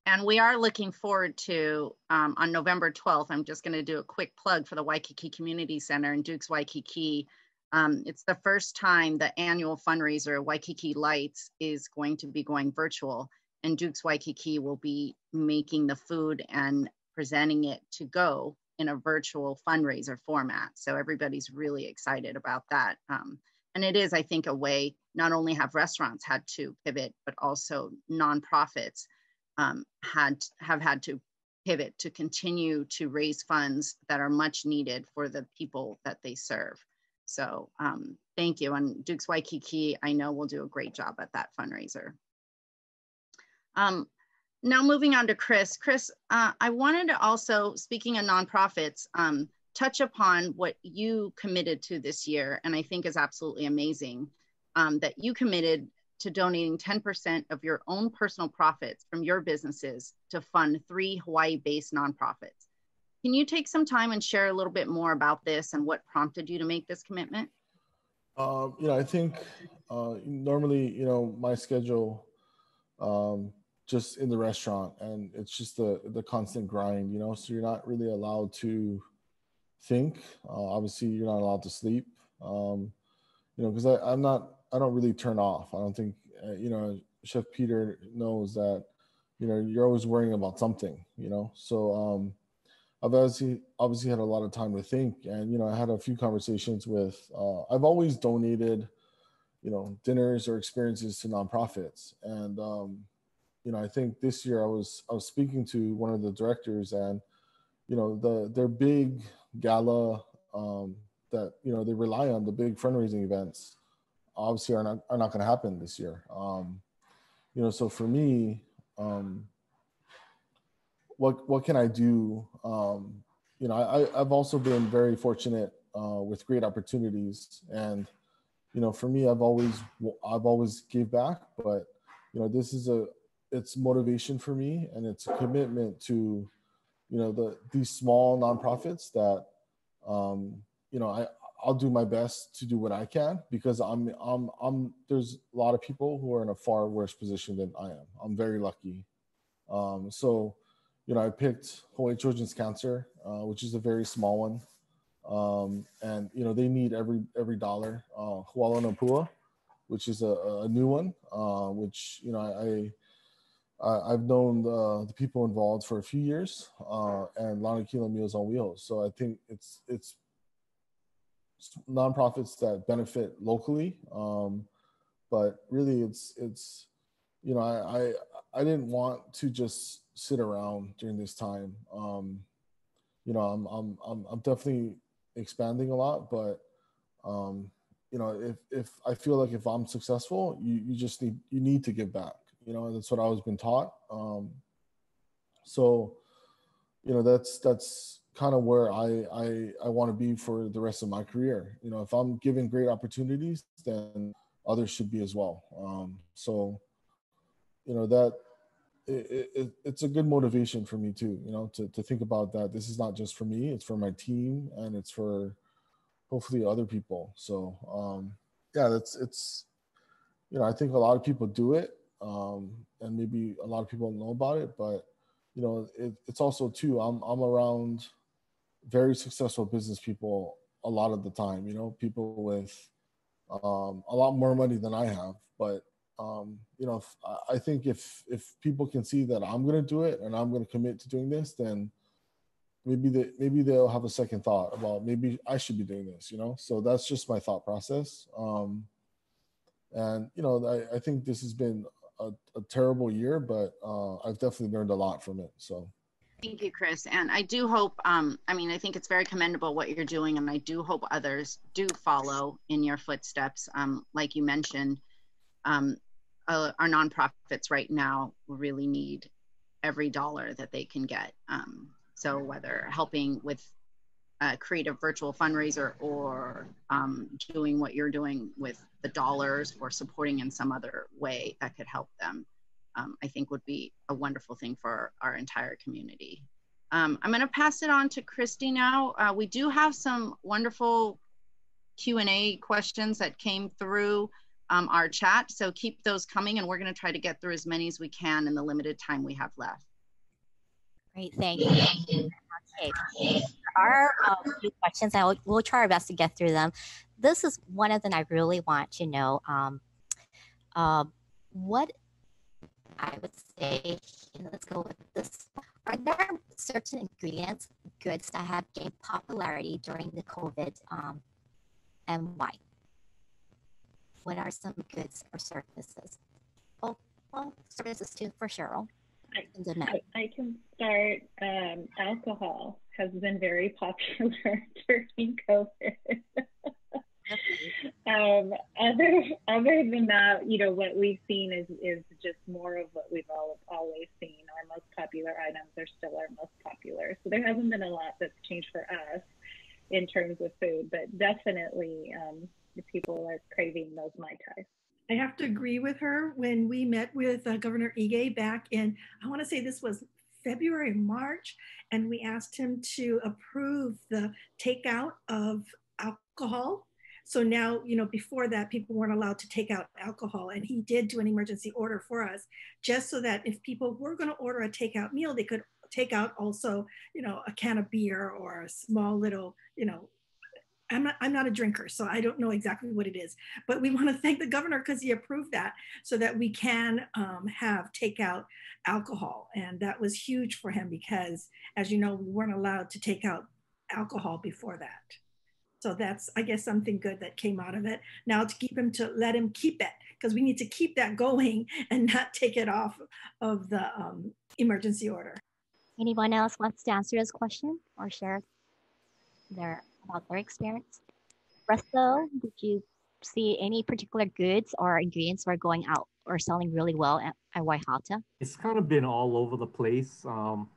and we are looking forward to um, on November 12th. I'm just going to do a quick plug for the Waikiki Community Center in Dukes Waikiki. Um, it's the first time the annual fundraiser Waikiki Lights is going to be going virtual, and Dukes Waikiki will be making the food and presenting it to go in a virtual fundraiser format. So everybody's really excited about that. Um, and it is, I think, a way not only have restaurants had to pivot, but also nonprofits um, had have had to pivot to continue to raise funds that are much needed for the people that they serve. So um, thank you. And Dukes Waikiki, I know will do a great job at that fundraiser. Um, now moving on to Chris. Chris, uh, I wanted to also, speaking of nonprofits, um, touch upon what you committed to this year, and I think is absolutely amazing um, that you committed to donating 10% of your own personal profits from your businesses to fund three Hawaii based nonprofits. Can you take some time and share a little bit more about this and what prompted you to make this commitment? Um, you know, I think uh, normally, you know, my schedule um, just in the restaurant and it's just the the constant grind, you know, so you're not really allowed to think. Uh, obviously, you're not allowed to sleep. Um, you know, because I'm not, I don't really turn off. I don't think, uh, you know, Chef Peter knows that, you know, you're always worrying about something. You know, so um, I've obviously obviously had a lot of time to think, and you know, I had a few conversations with. Uh, I've always donated, you know, dinners or experiences to nonprofits, and um, you know, I think this year I was I was speaking to one of the directors and you know the their big gala um, that you know they rely on the big fundraising events obviously are not are not going to happen this year um, you know so for me um, what what can i do um, you know I, i've also been very fortunate uh, with great opportunities and you know for me i've always i've always gave back but you know this is a it's motivation for me and it's a commitment to you know the these small nonprofits that um, you know I I'll do my best to do what I can because I'm I'm I'm there's a lot of people who are in a far worse position than I am. I'm very lucky. Um, so you know I picked Hawaii Children's Cancer, uh, which is a very small one, um, and you know they need every every dollar. Uh, Huala Napua, which is a, a new one, uh, which you know I uh, I've known the, the, people involved for a few years, uh, and Lanakila Meals on Wheels. So I think it's it's nonprofits that benefit locally, um, but really it's it's you know I, I, I didn't want to just sit around during this time. Um, you know I'm I'm I'm, I'm definitely expanding a lot, but um, you know, if if I feel like if I'm successful, you you just need you need to give back. You know, that's what I was been taught. Um, so, you know, that's that's kind of where I I I want to be for the rest of my career. You know, if I'm given great opportunities, then others should be as well. Um, so, you know that it, it, it's a good motivation for me too. You know, to to think about that. This is not just for me; it's for my team, and it's for hopefully other people. So, um, yeah, that's it's. You know, I think a lot of people do it, um, and maybe a lot of people know about it, but you know, it, it's also too. I'm I'm around very successful business people a lot of the time. You know, people with um, a lot more money than I have. But um, you know, if, I think if if people can see that I'm going to do it and I'm going to commit to doing this, then maybe they maybe they'll have a second thought about maybe I should be doing this. You know, so that's just my thought process. Um, and you know, I, I think this has been a, a terrible year, but uh, I've definitely learned a lot from it. So. Thank you, Chris. And I do hope, um, I mean, I think it's very commendable what you're doing, and I do hope others do follow in your footsteps. Um, like you mentioned, um, uh, our nonprofits right now really need every dollar that they can get. Um, so whether helping with a creative virtual fundraiser or um, doing what you're doing with the dollars or supporting in some other way that could help them um, I think would be a wonderful thing for our entire community. Um, I'm going to pass it on to Christy now. Uh, we do have some wonderful Q&A questions that came through um, our chat, so keep those coming and we're going to try to get through as many as we can in the limited time we have left. Great, thank you. Okay, there are a few questions and we'll, we'll try our best to get through them. This is one of them I really want to know. Um, uh, what I would say, let's go with this. Are there certain ingredients, goods that have gained popularity during the COVID um, and why? What are some goods or services? Oh, well, services too for Cheryl. I, I, I can start. Um, alcohol has been very popular during COVID. um, other other than that, you know, what we've seen is is just more of what we've all always seen. Our most popular items are still our most popular. So there hasn't been a lot that's changed for us in terms of food, but definitely um, people are craving those mai tais. I have to agree with her. When we met with uh, Governor Ige back in, I want to say this was February, March, and we asked him to approve the takeout of alcohol so now, you know, before that, people weren't allowed to take out alcohol. And he did do an emergency order for us, just so that if people were going to order a takeout meal, they could take out also, you know, a can of beer or a small little, you know, I'm not, I'm not a drinker, so I don't know exactly what it is. But we want to thank the governor because he approved that so that we can um, have takeout alcohol. And that was huge for him because, as you know, we weren't allowed to take out alcohol before that. So that's, I guess, something good that came out of it. Now to keep him to let him keep it because we need to keep that going and not take it off of the um, emergency order. Anyone else wants to answer this question or share their about their experience? Russell, did you see any particular goods or ingredients were going out or selling really well at, at Y. Hata? It's kind of been all over the place. Um,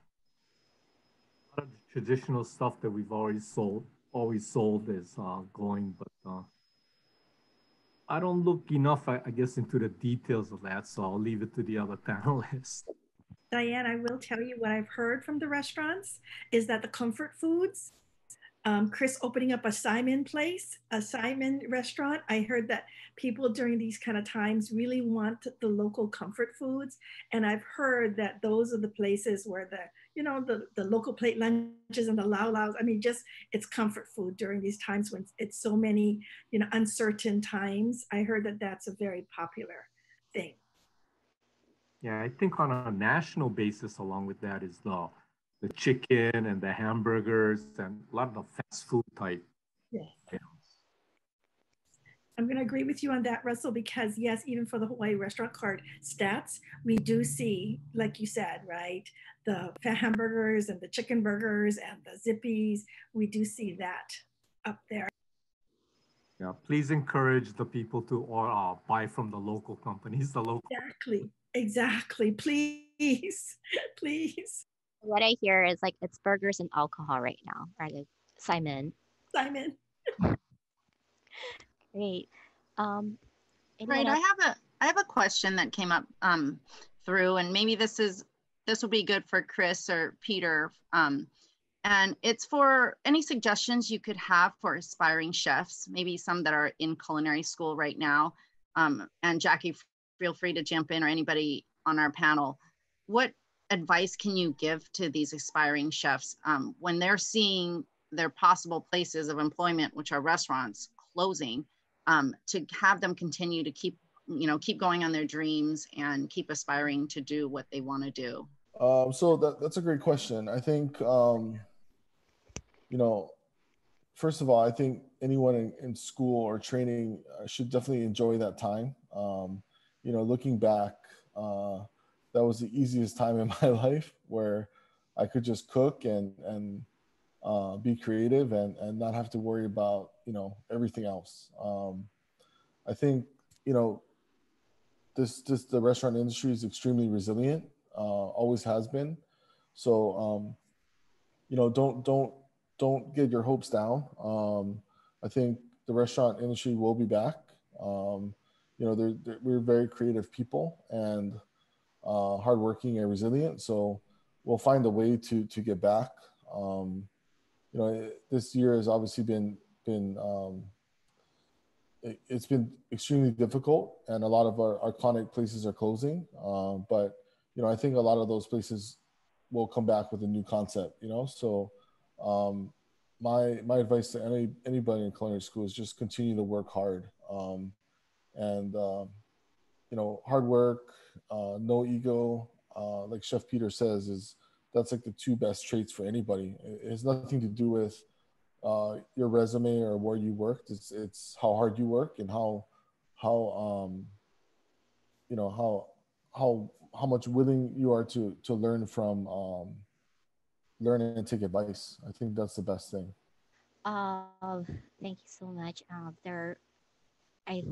a lot of traditional stuff that we've already sold always sold is uh, going, but uh, I don't look enough, I, I, guess, into the details of that, so I'll leave it to the other panelists. Diane, I will tell you what I've heard from the restaurants is that the comfort foods um, Chris opening up a saimin place, a saimin restaurant. I heard that people during these kind of times really want the local comfort foods. And I've heard that those are the places where the, you know, the, the local plate lunches and the lau laus, I mean, just it's comfort food during these times when it's so many, you know, uncertain times. I heard that that's a very popular thing. Yeah, I think on a national basis, along with that is the the chicken and the hamburgers and a lot of the fast food type. Yeah. I'm going to agree with you on that, Russell, because yes, even for the Hawaii restaurant card stats, we do see, like you said, right, the hamburgers and the chicken burgers and the Zippy's, we do see that up there. Yeah, please encourage the people to or uh, buy from the local companies, the local. Exactly, exactly. Please, please. What I hear is like it's burgers and alcohol right now, right? saimin. saimin. Great. Um, right. else? I have a I have a question that came up um, through, and maybe this is this will be good for Chris or Peter. Um, and it's for any suggestions you could have for aspiring chefs, maybe some that are in culinary school right now. Um, and Jackie, feel free to jump in or anybody on our panel. What advice can you give to these aspiring chefs um, when they're seeing their possible places of employment, which are restaurants, closing, um, to have them continue to keep, you know, keep going on their dreams and keep aspiring to do what they want to do? Um, so that, that's a great question. I think, um, you know, first of all, I think anyone in, in school or training uh, should definitely enjoy that time. Um, you know, looking back, uh, that was the easiest time in my life where I could just cook and and uh, be creative and and not have to worry about you know everything else. Um, I think you know this this the restaurant industry is extremely resilient, uh, always has been. So um, you know don't don't don't get your hopes down. Um, I think the restaurant industry will be back. Um, you know, they're, they're, we're very creative people and uh, hardworking and resilient. So we'll find a way to to get back. Um, you know, this year has obviously been been um, it, has been extremely difficult, and a lot of our iconic places are closing. Um, but you know, I think a lot of those places will come back with a new concept. You know, so um, my my advice to any anybody in culinary school is just continue to work hard um, and um, you know hard work uh, no ego uh, like chef peter says is that's like the two best traits for anybody it has nothing to do with uh, your resume or where you worked it's it's how hard you work and how how um, you know how how how much willing you are to to learn from um, learn and take advice. I think that's the best thing. Uh, thank you so much. Uh, there, I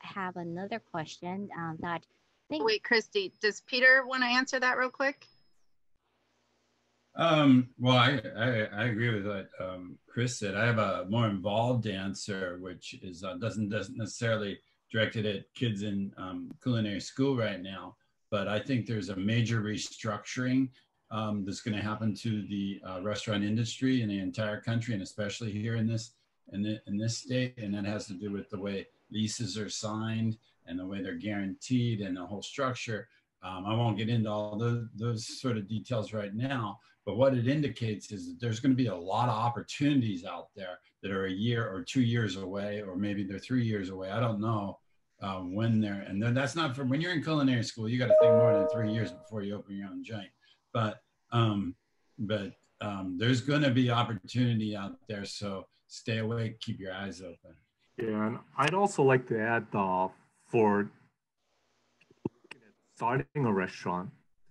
have another question um, that. Think- Wait, Christy, does Peter want to answer that real quick? Um, well, I, I, I, agree with what um, Chris said. I have a more involved answer, which is uh, doesn't doesn't necessarily directed at kids in um, culinary school right now, but I think there's a major restructuring um, that's going to happen to the uh, restaurant industry in the entire country, and especially here in this in, the, in this state. And that has to do with the way leases are signed and the way they're guaranteed and the whole structure. Um, I won't get into all those, those sort of details right now, but what it indicates is that there's going to be a lot of opportunities out there that are a year or two years away, or maybe they're three years away. I don't know uh, when they're, and that's not for when you're in culinary school, you got to think more than three years before you open your own joint but um, but um, there's going to be opportunity out there. So stay awake, keep your eyes open. Yeah, and I'd also like to add uh, for starting a restaurant,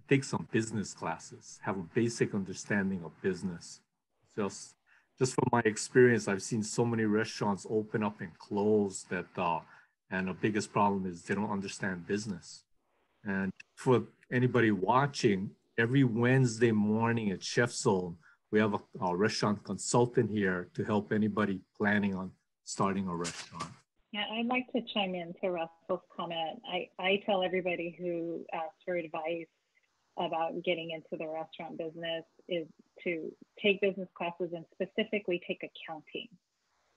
take some business classes, have a basic understanding of business. Just just from my experience, I've seen so many restaurants open up and close that, uh, and the biggest problem is they don't understand business. And for anybody watching, every Wednesday morning at Chef Zone, we have a, a, restaurant consultant here to help anybody planning on starting a restaurant. Yeah, I'd like to chime in to Russell's comment. I, I tell everybody who asks for advice about getting into the restaurant business is to take business classes and specifically take accounting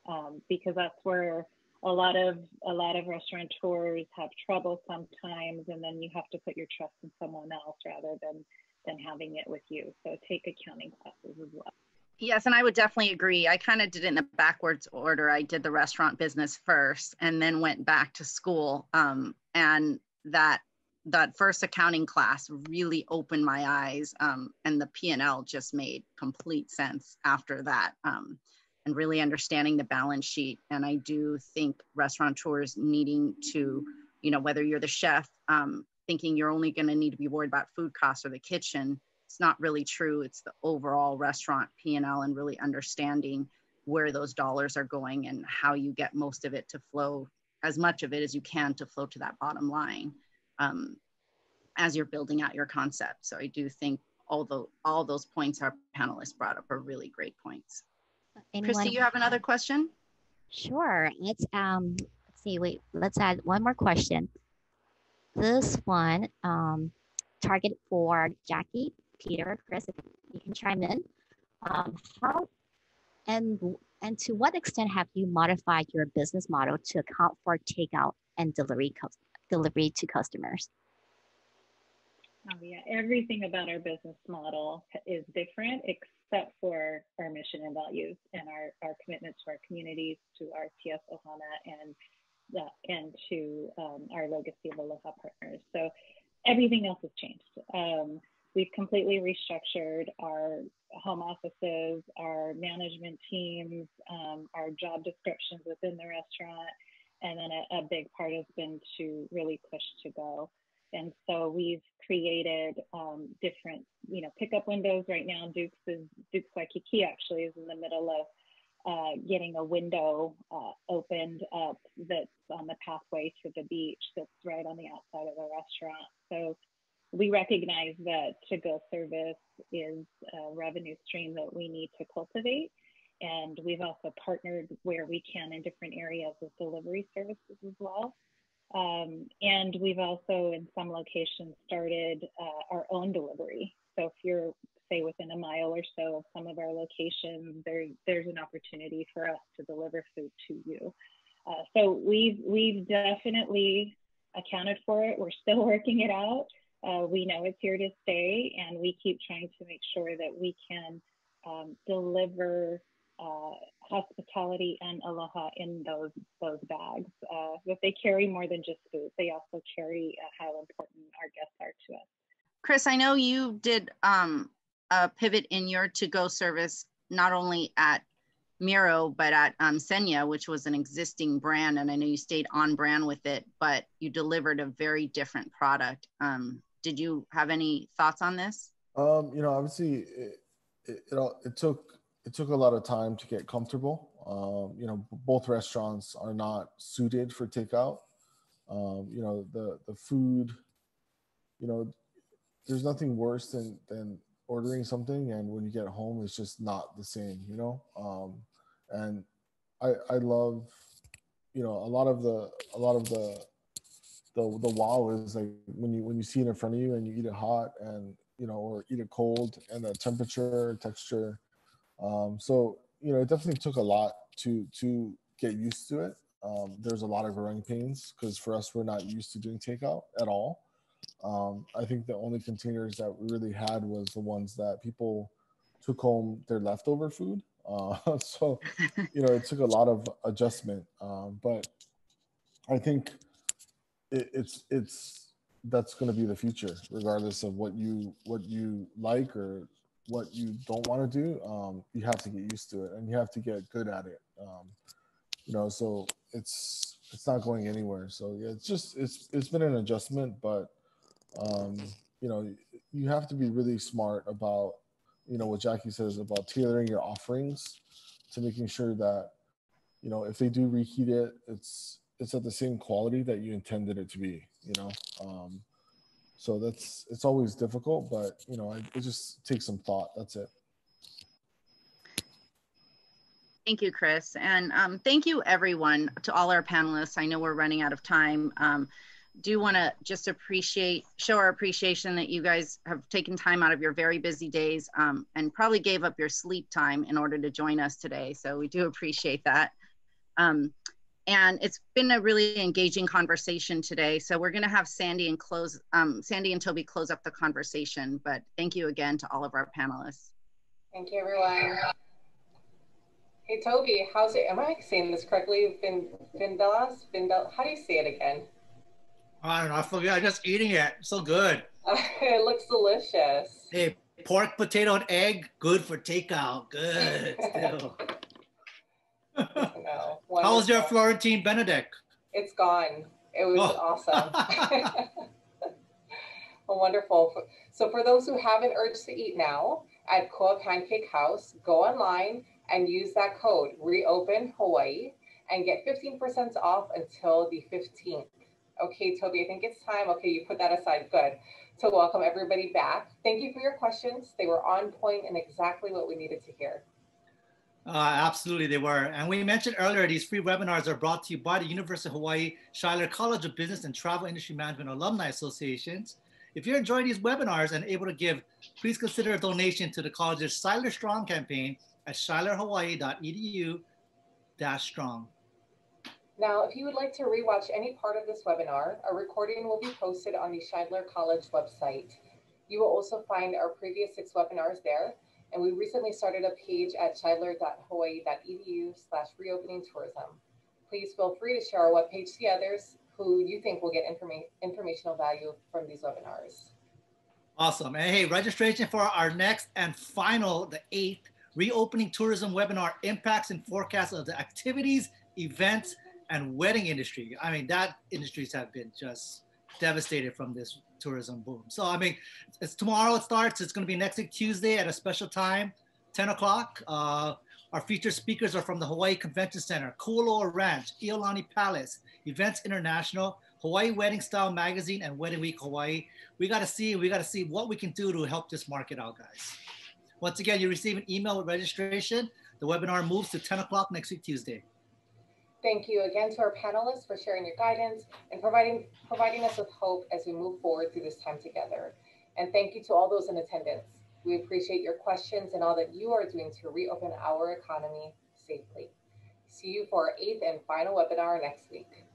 um, because that's where a lot of a lot of restaurateurs have trouble sometimes and then you have to put your trust in someone else rather than than having it with you. So take accounting classes as well. Yes, and I would definitely agree. I kind of did it in a backwards order. I did the restaurant business first and then went back to school. Um, and that that first accounting class really opened my eyes um, and the p&l just made complete sense after that um, and really understanding the balance sheet and i do think restaurateurs needing to you know whether you're the chef um, thinking you're only going to need to be worried about food costs or the kitchen. It's not really true. It's the overall restaurant P&L and really understanding where those dollars are going and how you get most of it to flow as much of it as you can to flow to that bottom line um, as you're building out your concept. So I do think all the all those points our panelists brought up are really great points. Anyone Christy, you have another question? Sure. Let's um let's see. Wait. Let's add one more question. This one um target for Jackie, Peter, Chris. If you can chime in. Um, how and and to what extent have you modified your business model to account for takeout and delivery delivery to customers? Oh, yeah, everything about our business model is different except for our mission and values and our, our commitment to our communities, to our TS Ohana, and the, and to um, our legacy of Aloha partners. So everything else has changed. Um, we've completely restructured our home offices, our management teams, um, our job descriptions within the restaurant, and then a, a, big part has been to really push to go. And so we've created um, different, you know, pickup windows right now. Duke's is Duke's Waikiki actually is in the middle of uh, getting a window uh, opened up that's on the pathway to the beach that's right on the outside of the restaurant. So we recognize that to-go service is a revenue stream that we need to cultivate. And we've also partnered where we can in different areas with delivery services as well. Um, and we've also, in some locations, started uh, our own delivery. So if you're, say, within a mile or so of some of our locations, there, there's an opportunity for us to deliver food to you. Uh, so we've we've definitely accounted for it. We're still working it out. Uh, we know it's here to stay, and we keep trying to make sure that we can um, deliver uh, hospitality and aloha in those those bags. Uh, that they carry more than just food; they also carry uh, how important our guests are to us. Chris, I know you did um, a pivot in your to-go service, not only at Miro, but at um, Senia, which was an existing brand, and I know you stayed on brand with it, but you delivered a very different product. Um, did you have any thoughts on this? Um, you know, obviously, it, it, it, it, took it took a lot of time to get comfortable. Um, you know, both restaurants are not suited for takeout. Um, you know, the the food. You know, there's nothing worse than than ordering something and when you get home, it's just not the same. You know, um, and I I love, you know, a lot of the a lot of the the the wow is like when you when you see it in front of you and you eat it hot and you know or eat it cold and the temperature texture um, so you know it definitely took a lot to to get used to it. Um, there's a lot of growing pains because for us we're not used to doing takeout at all. Um, i think the only containers that we really had was the ones that people took home their leftover food. Uh, so you know it took a lot of adjustment. Um, but i think it, it's it's that's going to be the future regardless of what you what you like or what you don't want to do. Um, you have to get used to it and you have to get good at it. Um, you know so it's it's not going anywhere. So yeah it's just it's it's been an adjustment but um, you know you have to be really smart about you know what jackie says about tailoring your offerings to making sure that you know if they do reheat it it's it's at the same quality that you intended it to be you know um, so that's it's always difficult but you know it, it just takes some thought that's it Thank you, Chris. And um, thank you, everyone, to all our panelists. I know we're running out of time. Um, do want to just appreciate, show our appreciation that you guys have taken time out of your very busy days um, and probably gave up your sleep time in order to join us today. So we do appreciate that. Um, and it's been a really engaging conversation today. So we're going to have Sandy and close, um, Sandy and Toby close up the conversation. But thank you again to all of our panelists. Thank you, everyone. Hey, Toby, how's it? Am I saying this correctly? Vin, Vindelas? Vindel, how do you say it again? I don't know. I forget. I'm just eating it. So good. it looks delicious. Hey, pork, potato, and egg, good for takeout. Good. No. How was your Florentine Benedict? It's gone. It was oh. awesome. well, wonderful. So for those who have an urge to eat now, at Koa Pancake House, go online and use that code reopen Hawaii and get 15% off until the 15th. Okay, Toby, I think it's time. Okay, you put that aside. Good. To welcome everybody back. Thank you for your questions. They were on point and exactly what we needed to hear. Uh, absolutely, they were. And we mentioned earlier, these free webinars are brought to you by the University of Hawaii Shidler College of Business and Travel Industry Management Alumni Associations. If you're enjoying these webinars and able to give, please consider a donation to the college's Shidler Strong campaign at shidlerhawaii.edu strong. Now, if you would like to rewatch any part of this webinar, a recording will be posted on the Shidler College website. You will also find our previous six webinars there, and we recently started a page at shidler.hawaii.edu slash reopening tourism. Please feel free to share our webpage to others who you think will get informa informational value from these webinars. Awesome. And hey, registration for our next and final, the eighth, reopening tourism webinar, impacts and forecasts of the activities, events, and wedding industry. I mean, that industries have been just devastated from this tourism boom. So, I mean, it's tomorrow it starts. It's going to be next week, Tuesday at a special time, 10 o'clock. Uh, our featured speakers are from the Hawaii Convention Center, Kualoa Ranch, Iolani Palace, Events International, Hawaii Wedding Style Magazine, and Wedding Week Hawaii. We got to see, we got to see what we can do to help this market out, guys. Once again, you receive an email with registration. The webinar moves to 10 o'clock next week, Tuesday. Thank you again to our panelists for sharing your guidance and providing, providing us with hope as we move forward through this time together. And thank you to all those in attendance. We appreciate your questions and all that you are doing to reopen our economy safely. See you for our eighth and final webinar next week.